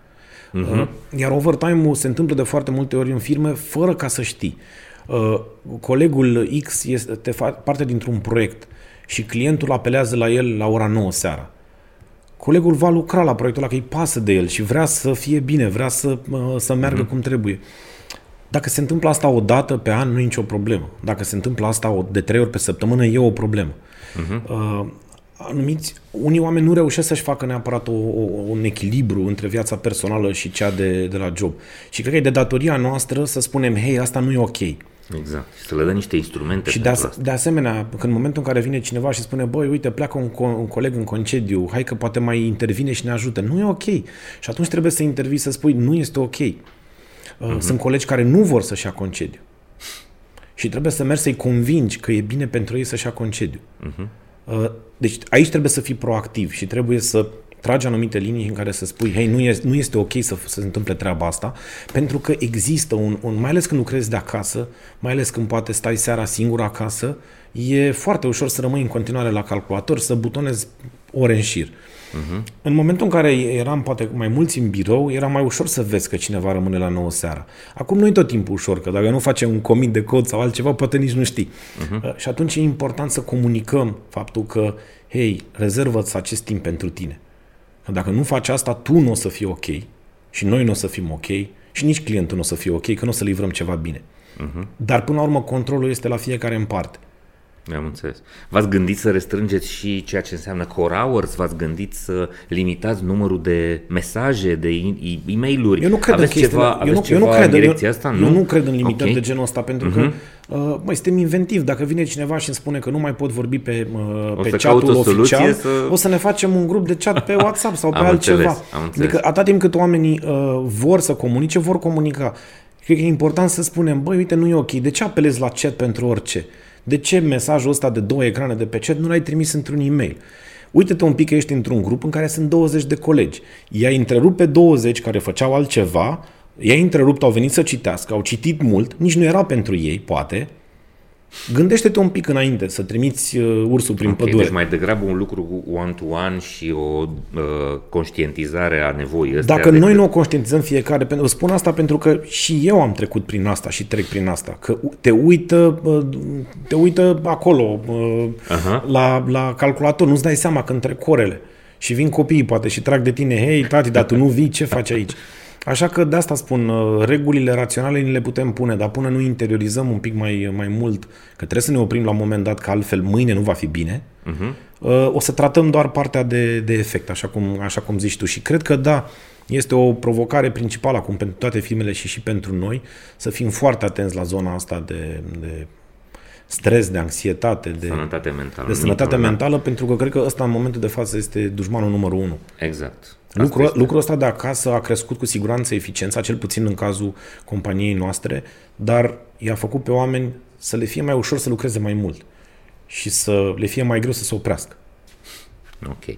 Uh-huh. Iar overtime-ul se întâmplă de foarte multe ori în firme fără ca să știi. Uh, colegul X este parte dintr-un proiect și clientul apelează la el la ora 9 seara. Colegul va lucra la proiectul ăla, că îi pasă de el și vrea să fie bine, vrea să, să meargă uh-huh. cum trebuie. Dacă se întâmplă asta o dată pe an, nu e nicio problemă. Dacă se întâmplă asta de trei ori pe săptămână, e o problemă. Uh-huh. Uh, anumiți, unii oameni nu reușesc să-și facă neapărat o, o, un echilibru între viața personală și cea de, de la job. Și cred că e de datoria noastră să spunem, hei, asta nu e ok. Exact. Să le dă niște instrumente Și de, as- de asemenea, când în momentul în care vine cineva și spune, băi, uite, pleacă un, co- un coleg în concediu, hai că poate mai intervine și ne ajută. Nu e ok. Și atunci trebuie să intervii să spui, nu este ok. Uh-huh. Sunt colegi care nu vor să-și ia concediu. Și trebuie să mergi să-i convingi că e bine pentru ei să-și ia concediu. Uh-huh. Deci aici trebuie să fii proactiv și trebuie să tragi anumite linii în care să spui, hei, nu este, nu este ok să, să se întâmple treaba asta, pentru că există un, un, mai ales când lucrezi de acasă, mai ales când poate stai seara singur acasă, e foarte ușor să rămâi în continuare la calculator, să butonezi ore în șir. Uh-huh. În momentul în care eram poate mai mulți în birou, era mai ușor să vezi că cineva rămâne la 9 seara. Acum nu e tot timpul ușor, că dacă nu facem un comic de cod sau altceva, poate nici nu știi. Uh-huh. Și atunci e important să comunicăm faptul că, hei, rezervă-ți acest timp pentru tine. Că dacă nu faci asta, tu nu o să fii ok și noi nu o să fim ok și nici clientul nu o să fie ok, că nu o să livrăm ceva bine. Uh-huh. Dar până la urmă controlul este la fiecare în parte. Am înțeles. V-ați gândit să restrângeți și ceea ce înseamnă core hours? V-ați gândit să limitați numărul de mesaje, de e mail uri Eu nu cred aveți în ceva, eu nu, ceva eu nu cred, în direcția asta? Eu nu, nu cred în limitări okay. de genul ăsta, pentru uh-huh. că mhm. uh, mai suntem inventiv. Dacă vine cineva și îmi spune că nu mai pot vorbi pe, uh, pe chatul oficial, să... o să ne facem un grup de chat pe WhatsApp sau pe am altceva. Înțeles, am înțeles. Adică atât timp cât oamenii uh, vor să comunice, vor comunica. Cred că e important să spunem, băi, uite, nu e ok. De ce apelezi la chat pentru orice? De ce mesajul ăsta de două ecrane de pe chat nu l-ai trimis într-un e-mail? Uite-te un pic că ești într-un grup în care sunt 20 de colegi. I-ai întrerupt pe 20 care făceau altceva, i-ai întrerupt, au venit să citească, au citit mult, nici nu era pentru ei, poate, Gândește-te un pic înainte să trimiți uh, ursul prin okay, pădure. Deci mai degrabă un lucru one-to-one și o uh, conștientizare a nevoii astea. Dacă noi nu o conștientizăm fiecare, pentru, spun asta pentru că și eu am trecut prin asta și trec prin asta, că te uită, uh, te uită acolo uh, uh-huh. la, la calculator, nu-ți dai seama când trec orele și vin copiii poate și trag de tine, hei tati, dar tu nu vii, ce faci aici? Așa că de asta spun, uh, regulile raționale ni le putem pune, dar până nu interiorizăm un pic mai, mai mult, că trebuie să ne oprim la un moment dat, că altfel mâine nu va fi bine, uh-huh. o să tratăm doar partea de, de efect, așa cum, așa cum zici tu. Și cred că da, este o provocare principală acum pentru toate firmele și și pentru noi, să fim foarte atenți la zona asta de, de stres, de anxietate, de sănătate mentală. De sănătate mentală, pentru că cred că ăsta în momentul de față este dușmanul numărul unu. Exact. Lucrul, lucrul ăsta de acasă a crescut cu siguranță eficiența, cel puțin în cazul companiei noastre, dar i-a făcut pe oameni să le fie mai ușor să lucreze mai mult și să le fie mai greu să se oprească. Ok.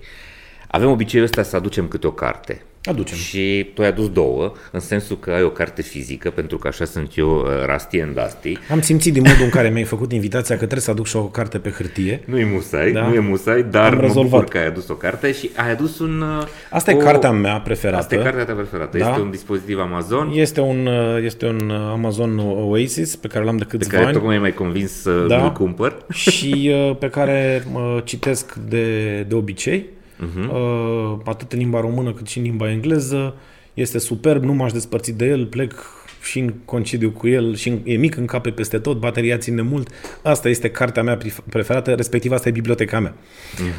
Avem obiceiul ăsta să aducem câte o carte. Aducem. Și tu ai adus două, în sensul că ai o carte fizică, pentru că așa sunt eu, uh, Rusty and Dusty. Am simțit din modul în care mi-ai făcut invitația că trebuie să aduc și o carte pe hârtie. Nu e musai, da? nu e musai, dar Am mă rezolvat. bucur că ai adus o carte și ai adus un... uh, Asta e cartea mea preferată. Asta e cartea ta preferată. Da. Este un dispozitiv Amazon Este un, uh, este un uh, Amazon Oasis pe care l-am de pe câțiva care ani tocmai m-ai convins să Da. îl cumpăr. și uh, pe care uh, citesc de, de obicei, Mhm. uh, atât în limba română cât și în limba engleză. Este superb, nu m-aș despărți de el, plec și în concediu cu el și în, e mic, încape peste tot, bateria ține mult. Asta este cartea mea pref- preferată, respectiv asta e biblioteca mea.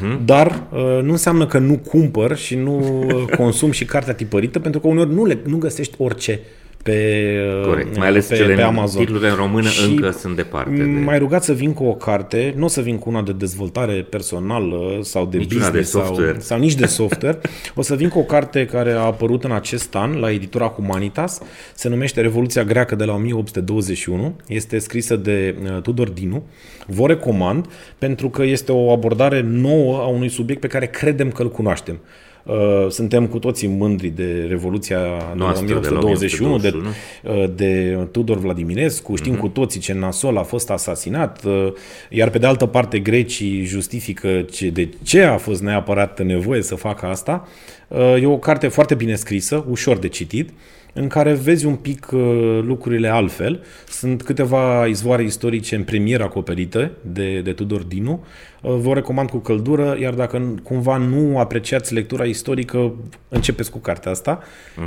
Mhm. Dar uh, nu înseamnă că nu cumpăr și nu uh, consum și cartea tipărită, pentru că uneori nu, le, nu găsești orice pe, uh, Corect. Mai ales pe, cele pe în- Amazon. titlurile în română Și încă sunt departe. De... M-ai rugat să vin cu o carte, nu o să vin cu una de dezvoltare personală sau de Nici una business de software. Sau, sau nici de software. o să vin cu o carte care a apărut în acest an la editura Humanitas, se numește Revoluția Greacă de la 1821, este scrisă de uh, Tudor Dinu. Vă recomand pentru că este o abordare nouă a unui subiect pe care credem că îl cunoaștem. Uh, Suntem cu toții mândri de Revoluția Noastră, din de la 1821, de, 1821. de Tudor Vladimirescu, știm cu toții ce nasol a fost asasinat, uh, iar pe de altă parte grecii justifică ce, de ce a fost neapărat nevoie să facă asta. Uh, E o carte foarte bine scrisă, ușor de citit, în care vezi un pic uh, lucrurile altfel. Sunt câteva izvoare istorice în premieră acoperite de, de Tudor Dinu. Uh, Vă recomand cu căldură, iar dacă n- cumva nu apreciați lectura istorică, începeți cu cartea asta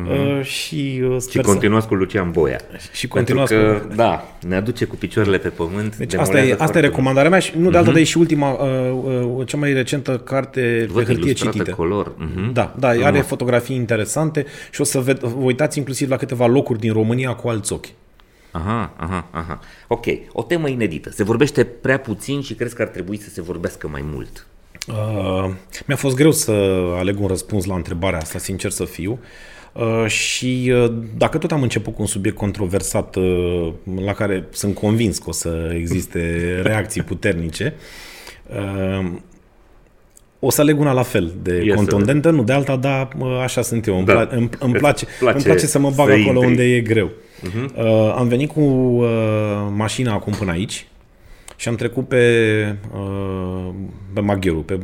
uh, și uh, Și sper să... continuați cu Lucian Boia. Și continuați Pentru că, cu- da, ne aduce cu picioarele pe pământ. Deci demolează asta e, asta e foarte recomandarea mea și nu de altă, uh-huh. dar e și ultima, uh, uh, cea mai recentă carte mult. Văd pe hârtie ilustrată citită. color. Mhm. Da, da, are Frumos. fotografii interesante și o să ved, vă uitați inclusiv la câteva locuri din România cu alți ochi. Aha, aha, aha. Ok, o temă inedită. Se vorbește prea puțin și crezi că ar trebui să se vorbească mai mult. Uh, mi-a fost greu să aleg un răspuns la întrebarea asta, sincer să fiu. Uh, și uh, dacă tot am început cu un subiect controversat uh, la care sunt convins că o să existe reacții puternice, uh, o să aleg una la fel de Ia să contundentă, nu de alta, dar uh, așa sunt eu. Îmi, Da. pla- îmi, îmi, Îți place, place îmi place să mă bag să acolo intri. unde e greu. Uh-huh. Uh, am venit cu uh, mașina acum până aici și am trecut pe, uh, pe Magheru, pe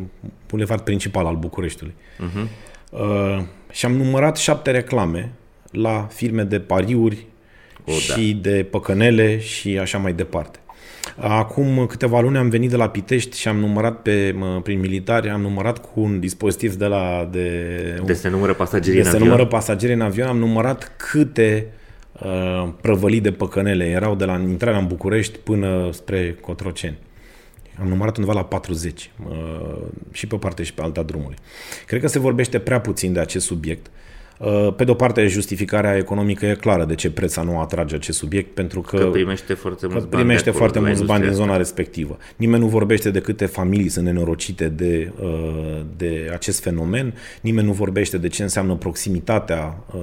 bulevard principal al Bucureștiului. Uh-huh. Uh, și am numărat șapte reclame la firme de pariuri O, da. și de păcănele și așa mai departe. Acum câteva luni am venit de la Pitești și am numărat pe, mă, prin militari, am numărat cu un dispozitiv de la de, De se numără pasagerii de în se avion. numără pasageri în avion, am numărat câte uh, prăvălii de păcănele erau de la intrarea în București până spre Cotroceni. Am numărat undeva la 40 uh, și pe o parte și pe alta drumului. Cred că se vorbește prea puțin de acest subiect. Uh, Pe de o parte, justificarea economică e clară de ce preț nu atrage acest subiect, pentru că, Că primește foarte că mulți bani primește de acolo, foarte de la mulți bani din industria zona respectivă. Nimeni nu vorbește de câte familii sunt nenorocite de, uh, de acest fenomen, nimeni nu vorbește de ce înseamnă proximitatea uh,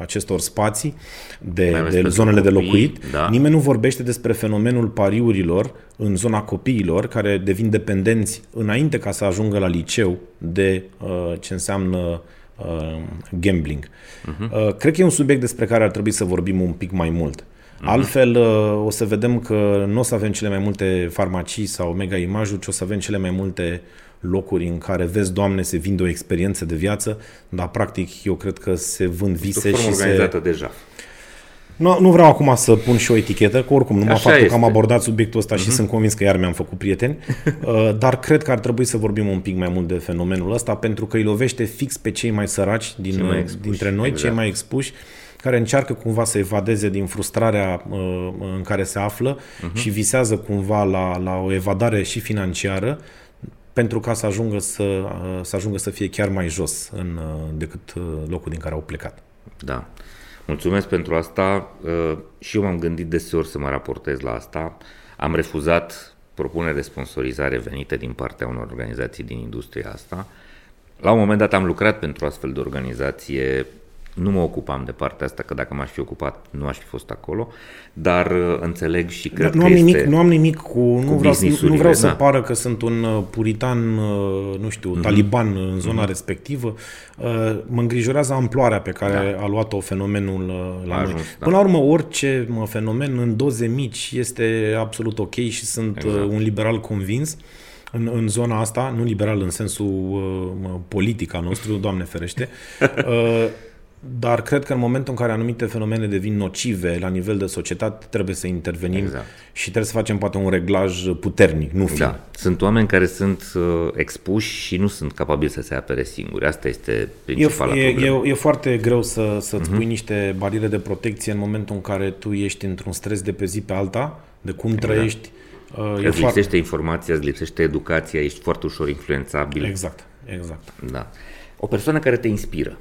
acestor spații, de, Mai ales de pentru zonele de copii, locuit. da. Nimeni nu vorbește despre fenomenul pariurilor în zona copiilor, care devin dependenți înainte ca să ajungă la liceu de uh, ce înseamnă uh, gambling. Mhm. Uh, cred că e un subiect despre care ar trebui să vorbim un pic mai mult. Altfel, uh, o să vedem că nu o să avem cele mai multe farmacii sau mega imajuri, ci o să avem cele mai multe locuri în care vezi, Doamne, se vinde o experiență de viață, dar practic eu cred că se vând O vise formă și se... organizată deja. Nu, nu vreau acum să pun și o etichetă, că oricum numai Așa faptul este. că am abordat subiectul ăsta uh-huh. și sunt convins că iar mi-am făcut prieteni, uh, dar cred că ar trebui să vorbim un pic mai mult de fenomenul ăsta, pentru că îi lovește fix pe cei mai săraci din, Cei mai expuși, dintre noi, exact. cei mai expuși, care încearcă cumva să evadeze din frustrarea uh, în care se află uh-huh. și visează cumva la, la o evadare și financiară pentru ca să ajungă să, uh, să ajungă să fie chiar mai jos în, uh, decât uh, locul din care au plecat. Da. Mulțumesc pentru asta. Uh, Și eu m-am gândit deseori să mă raportez la asta. Am refuzat propuneri de sponsorizare venite din partea unor organizații din industria asta. La un moment dat am lucrat pentru o astfel de organizație nu mă ocupam de partea asta, că dacă m-aș fi ocupat, nu aș fi fost acolo, dar uh, înțeleg și cred nu că am este... nimic, Nu am nimic cu... Nu, cu vreau, să, nu business-urile, vreau să da. pară că sunt un uh, puritan, uh, nu știu, taliban în zona respectivă. Uh, Mă îngrijorează amploarea pe care a luat-o fenomenul uh, la A noi. ajuns, da. Până la urmă, orice mă, fenomen în doze mici este absolut ok și sunt Exact. uh, un liberal convins în, în zona asta, nu liberal în sensul uh, mă, politic al nostru, Doamne ferește, uh, dar cred că în momentul în care anumite fenomene devin nocive la nivel de societate, trebuie să intervenim Exact. și trebuie să facem poate un reglaj puternic, nu fin. Da, sunt oameni care sunt uh, expuși și nu sunt capabili să se apere singuri. Asta este E, principala e, problemă. e, e foarte greu să, să-ți Mhm. pui niște bariere de protecție în momentul în care tu ești într-un stres de pe zi pe alta, de cum trăiești. Uh, e Îți foarte... lipsește informația, îți lipsește educația, ești foarte ușor influențabil. Exact, exact. Da. O persoană care te inspiră.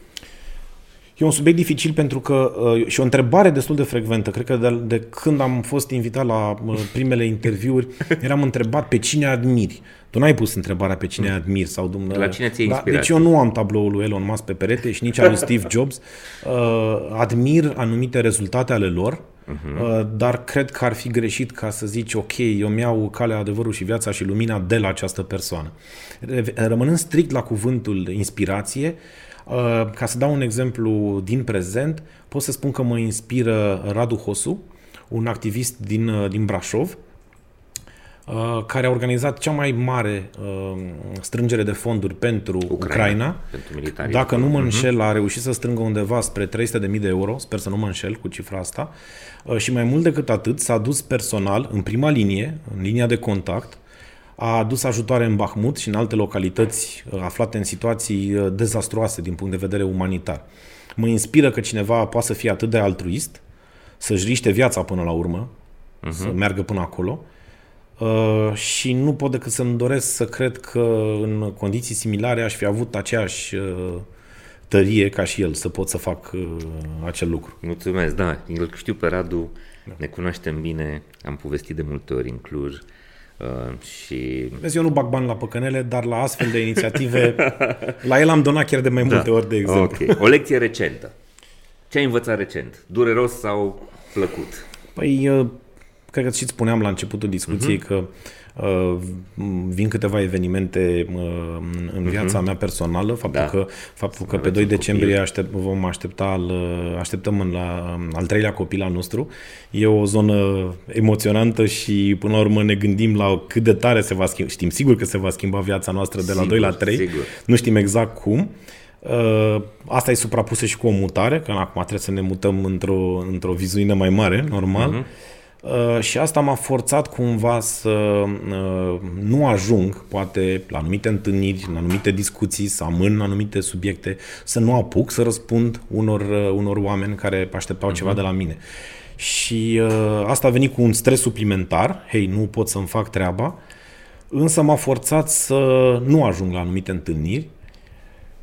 E un subiect dificil pentru că uh, și o întrebare destul de frecventă. Cred că de, de când am fost invitat la uh, primele interviuri, eram întrebat pe cine admiri. Tu n-ai pus întrebarea pe cine admiri sau dumne. La cine ți-e da, inspirație? Deci eu nu am tabloul lui Elon Musk pe perete și nici al lui Steve Jobs. Uh, admir anumite rezultate ale lor, uh, dar cred că ar fi greșit ca să zici, ok, eu mi-au calea, adevărul și viața și lumina de la această persoană. Re- Rămânând strict la cuvântul inspirație, Uh, Ca să dau un exemplu din prezent, pot să spun că mă inspiră Radu Hosu, un activist din, uh, din Brașov, uh, care a organizat cea mai mare uh, strângere de fonduri pentru Ucraina. Ucraina. Pentru militari. Dacă nu mă înșel, a reușit să strângă undeva spre 300.000 de euro, sper să nu mă înșel cu cifra asta, Uh, și mai mult decât atât, s-a dus personal în prima linie, în linia de contact, a adus ajutoare în Bahmut și în alte localități uh, aflate în situații uh, dezastruoase din punct de vedere umanitar. Mă inspiră că cineva poate să fie atât de altruist, să-și riște viața până la urmă, uh-huh. să meargă până acolo, Uh, și nu pot decât să-mi doresc să cred că în condiții similare aș fi avut aceeași uh, tărie ca și el să pot să fac uh, acel lucru. Mulțumesc, da. Îl știu pe Radu, ne cunoaștem bine, am povestit de multe ori în Cluj uh, și Vezi, eu nu bag bani la păcănele, dar la astfel de inițiative, la el am donat chiar de mai multe ori, de exemplu. Ok. O lecție recentă. Ce ai învățat recent? Dureros sau plăcut? Păi, uh, cred că și spuneam la începutul discuției uh-huh. că uh, vin câteva evenimente uh, în viața uh-huh. mea personală, faptul Da. că, faptul că pe Aveți 2 un decembrie copil. aștept, vom aștepta al, uh, așteptăm în la al treilea copil al nostru. E o zonă emoționantă și până la urmă ne gândim la cât de tare se va schimba. Știm sigur că se va schimba viața noastră de la Sigur, 2 la 3. sigur. Nu știm exact cum. Uh, Asta e suprapusă și cu o mutare, că acum trebuie să ne mutăm într-o, într-o vizuină mai mare, normal. Mhm. Uh, și asta m-a forțat cumva să uh, nu ajung, poate, la anumite întâlniri, la anumite discuții, să amân anumite subiecte, să nu apuc să răspund unor, uh, unor oameni care așteptau ceva de la mine. Și uh, asta a venit cu un stres suplimentar, hei, nu pot să-mi fac treaba, însă m-a forțat să nu ajung la anumite întâlniri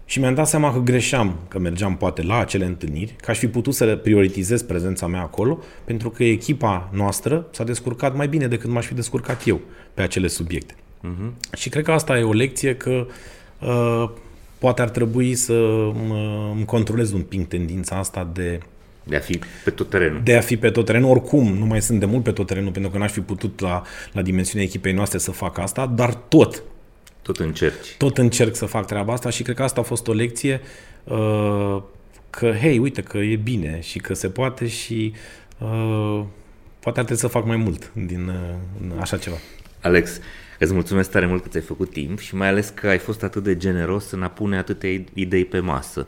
și mi-am dat seama că greșeam că mergeam poate la acele întâlniri, că aș fi putut să prioritizez prezența mea acolo, pentru că echipa noastră s-a descurcat mai bine decât m-aș fi descurcat eu pe acele subiecte. Uh-huh. Și cred că asta e o lecție că uh, poate ar trebui să mă, îmi controlez un pic tendința asta de De a fi pe tot terenul. de a fi pe tot terenul. Oricum, nu mai sunt de mult pe tot terenul, pentru că n-aș fi putut la, la dimensiunea echipei noastre să fac asta, dar tot, Tot încerci. tot încerc să fac treaba asta și cred că asta a fost o lecție uh, că, hei, uite că e bine și că se poate și uh, poate ar trebui să fac mai mult din uh, așa ceva. Alex, îți mulțumesc tare mult că ți-ai făcut timp și mai ales că ai fost atât de generos în a pune atâtea idei pe masă.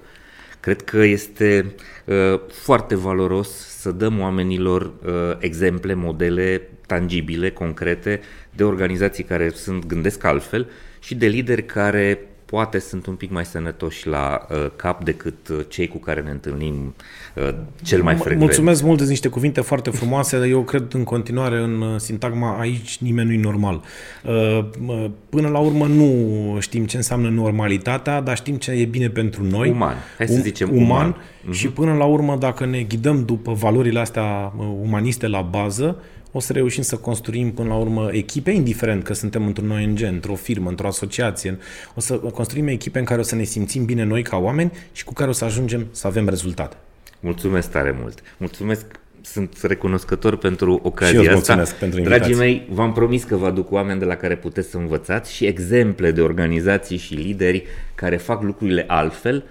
Cred că este uh, foarte valoros să dăm oamenilor uh, exemple, modele tangibile, concrete, de organizații care sunt gândesc altfel și de lideri care poate sunt un pic mai sănătoși la uh, cap decât uh, cei cu care ne întâlnim uh, cel mai frecvent. Mulțumesc mult de niște cuvinte foarte frumoase. Eu cred în continuare în uh, sintagma aici nimeni nu-i normal. Uh, uh, Până la urmă nu știm ce înseamnă normalitatea, dar știm ce e bine pentru noi. Uman. Hai să Um- zicem uman. uman. Mhm. Și până la urmă, dacă ne ghidăm după valorile astea uh, umaniste la bază, o să reușim să construim până la urmă echipe, indiferent că suntem într-un ONG, într-o firmă, într-o asociație, o să construim echipe în care o să ne simțim bine noi ca oameni și cu care o să ajungem să avem rezultate. Mulțumesc tare mult! Mulțumesc sunt recunoscător pentru ocazia și eu asta. pentru Dragii mei, v-am promis că vă aduc oameni de la care puteți să învățați și exemple de organizații și lideri care fac lucrurile altfel,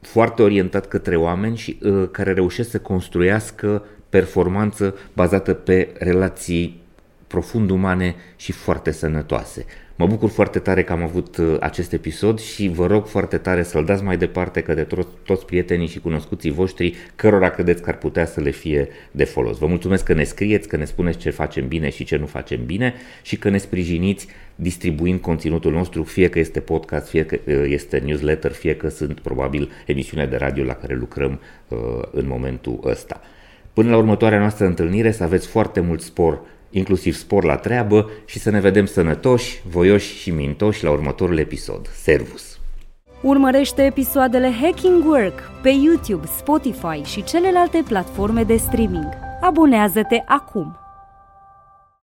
foarte orientat către oameni și uh, care reușesc să construiască performanță bazată pe relații profund umane și foarte sănătoase. Mă bucur foarte tare că am avut uh, acest episod și vă rog foarte tare să-l dați mai departe către to- toți prietenii și cunoscuții voștri cărora credeți că ar putea să le fie de folos. Vă mulțumesc că ne scrieți, că ne spuneți ce facem bine și ce nu facem bine și că ne sprijiniți distribuind conținutul nostru, fie că este podcast, fie că uh, este newsletter, fie că sunt probabil emisiune de radio la care lucrăm uh, în momentul ăsta. Până la următoarea noastră întâlnire să aveți foarte mult spor inclusiv spor la treabă și să ne vedem sănătoși, voioși și mintoși la următorul episod. Servus! Urmărește episoadele Hacking Work pe YouTube, Spotify și celelalte platforme de streaming. Abonează-te acum!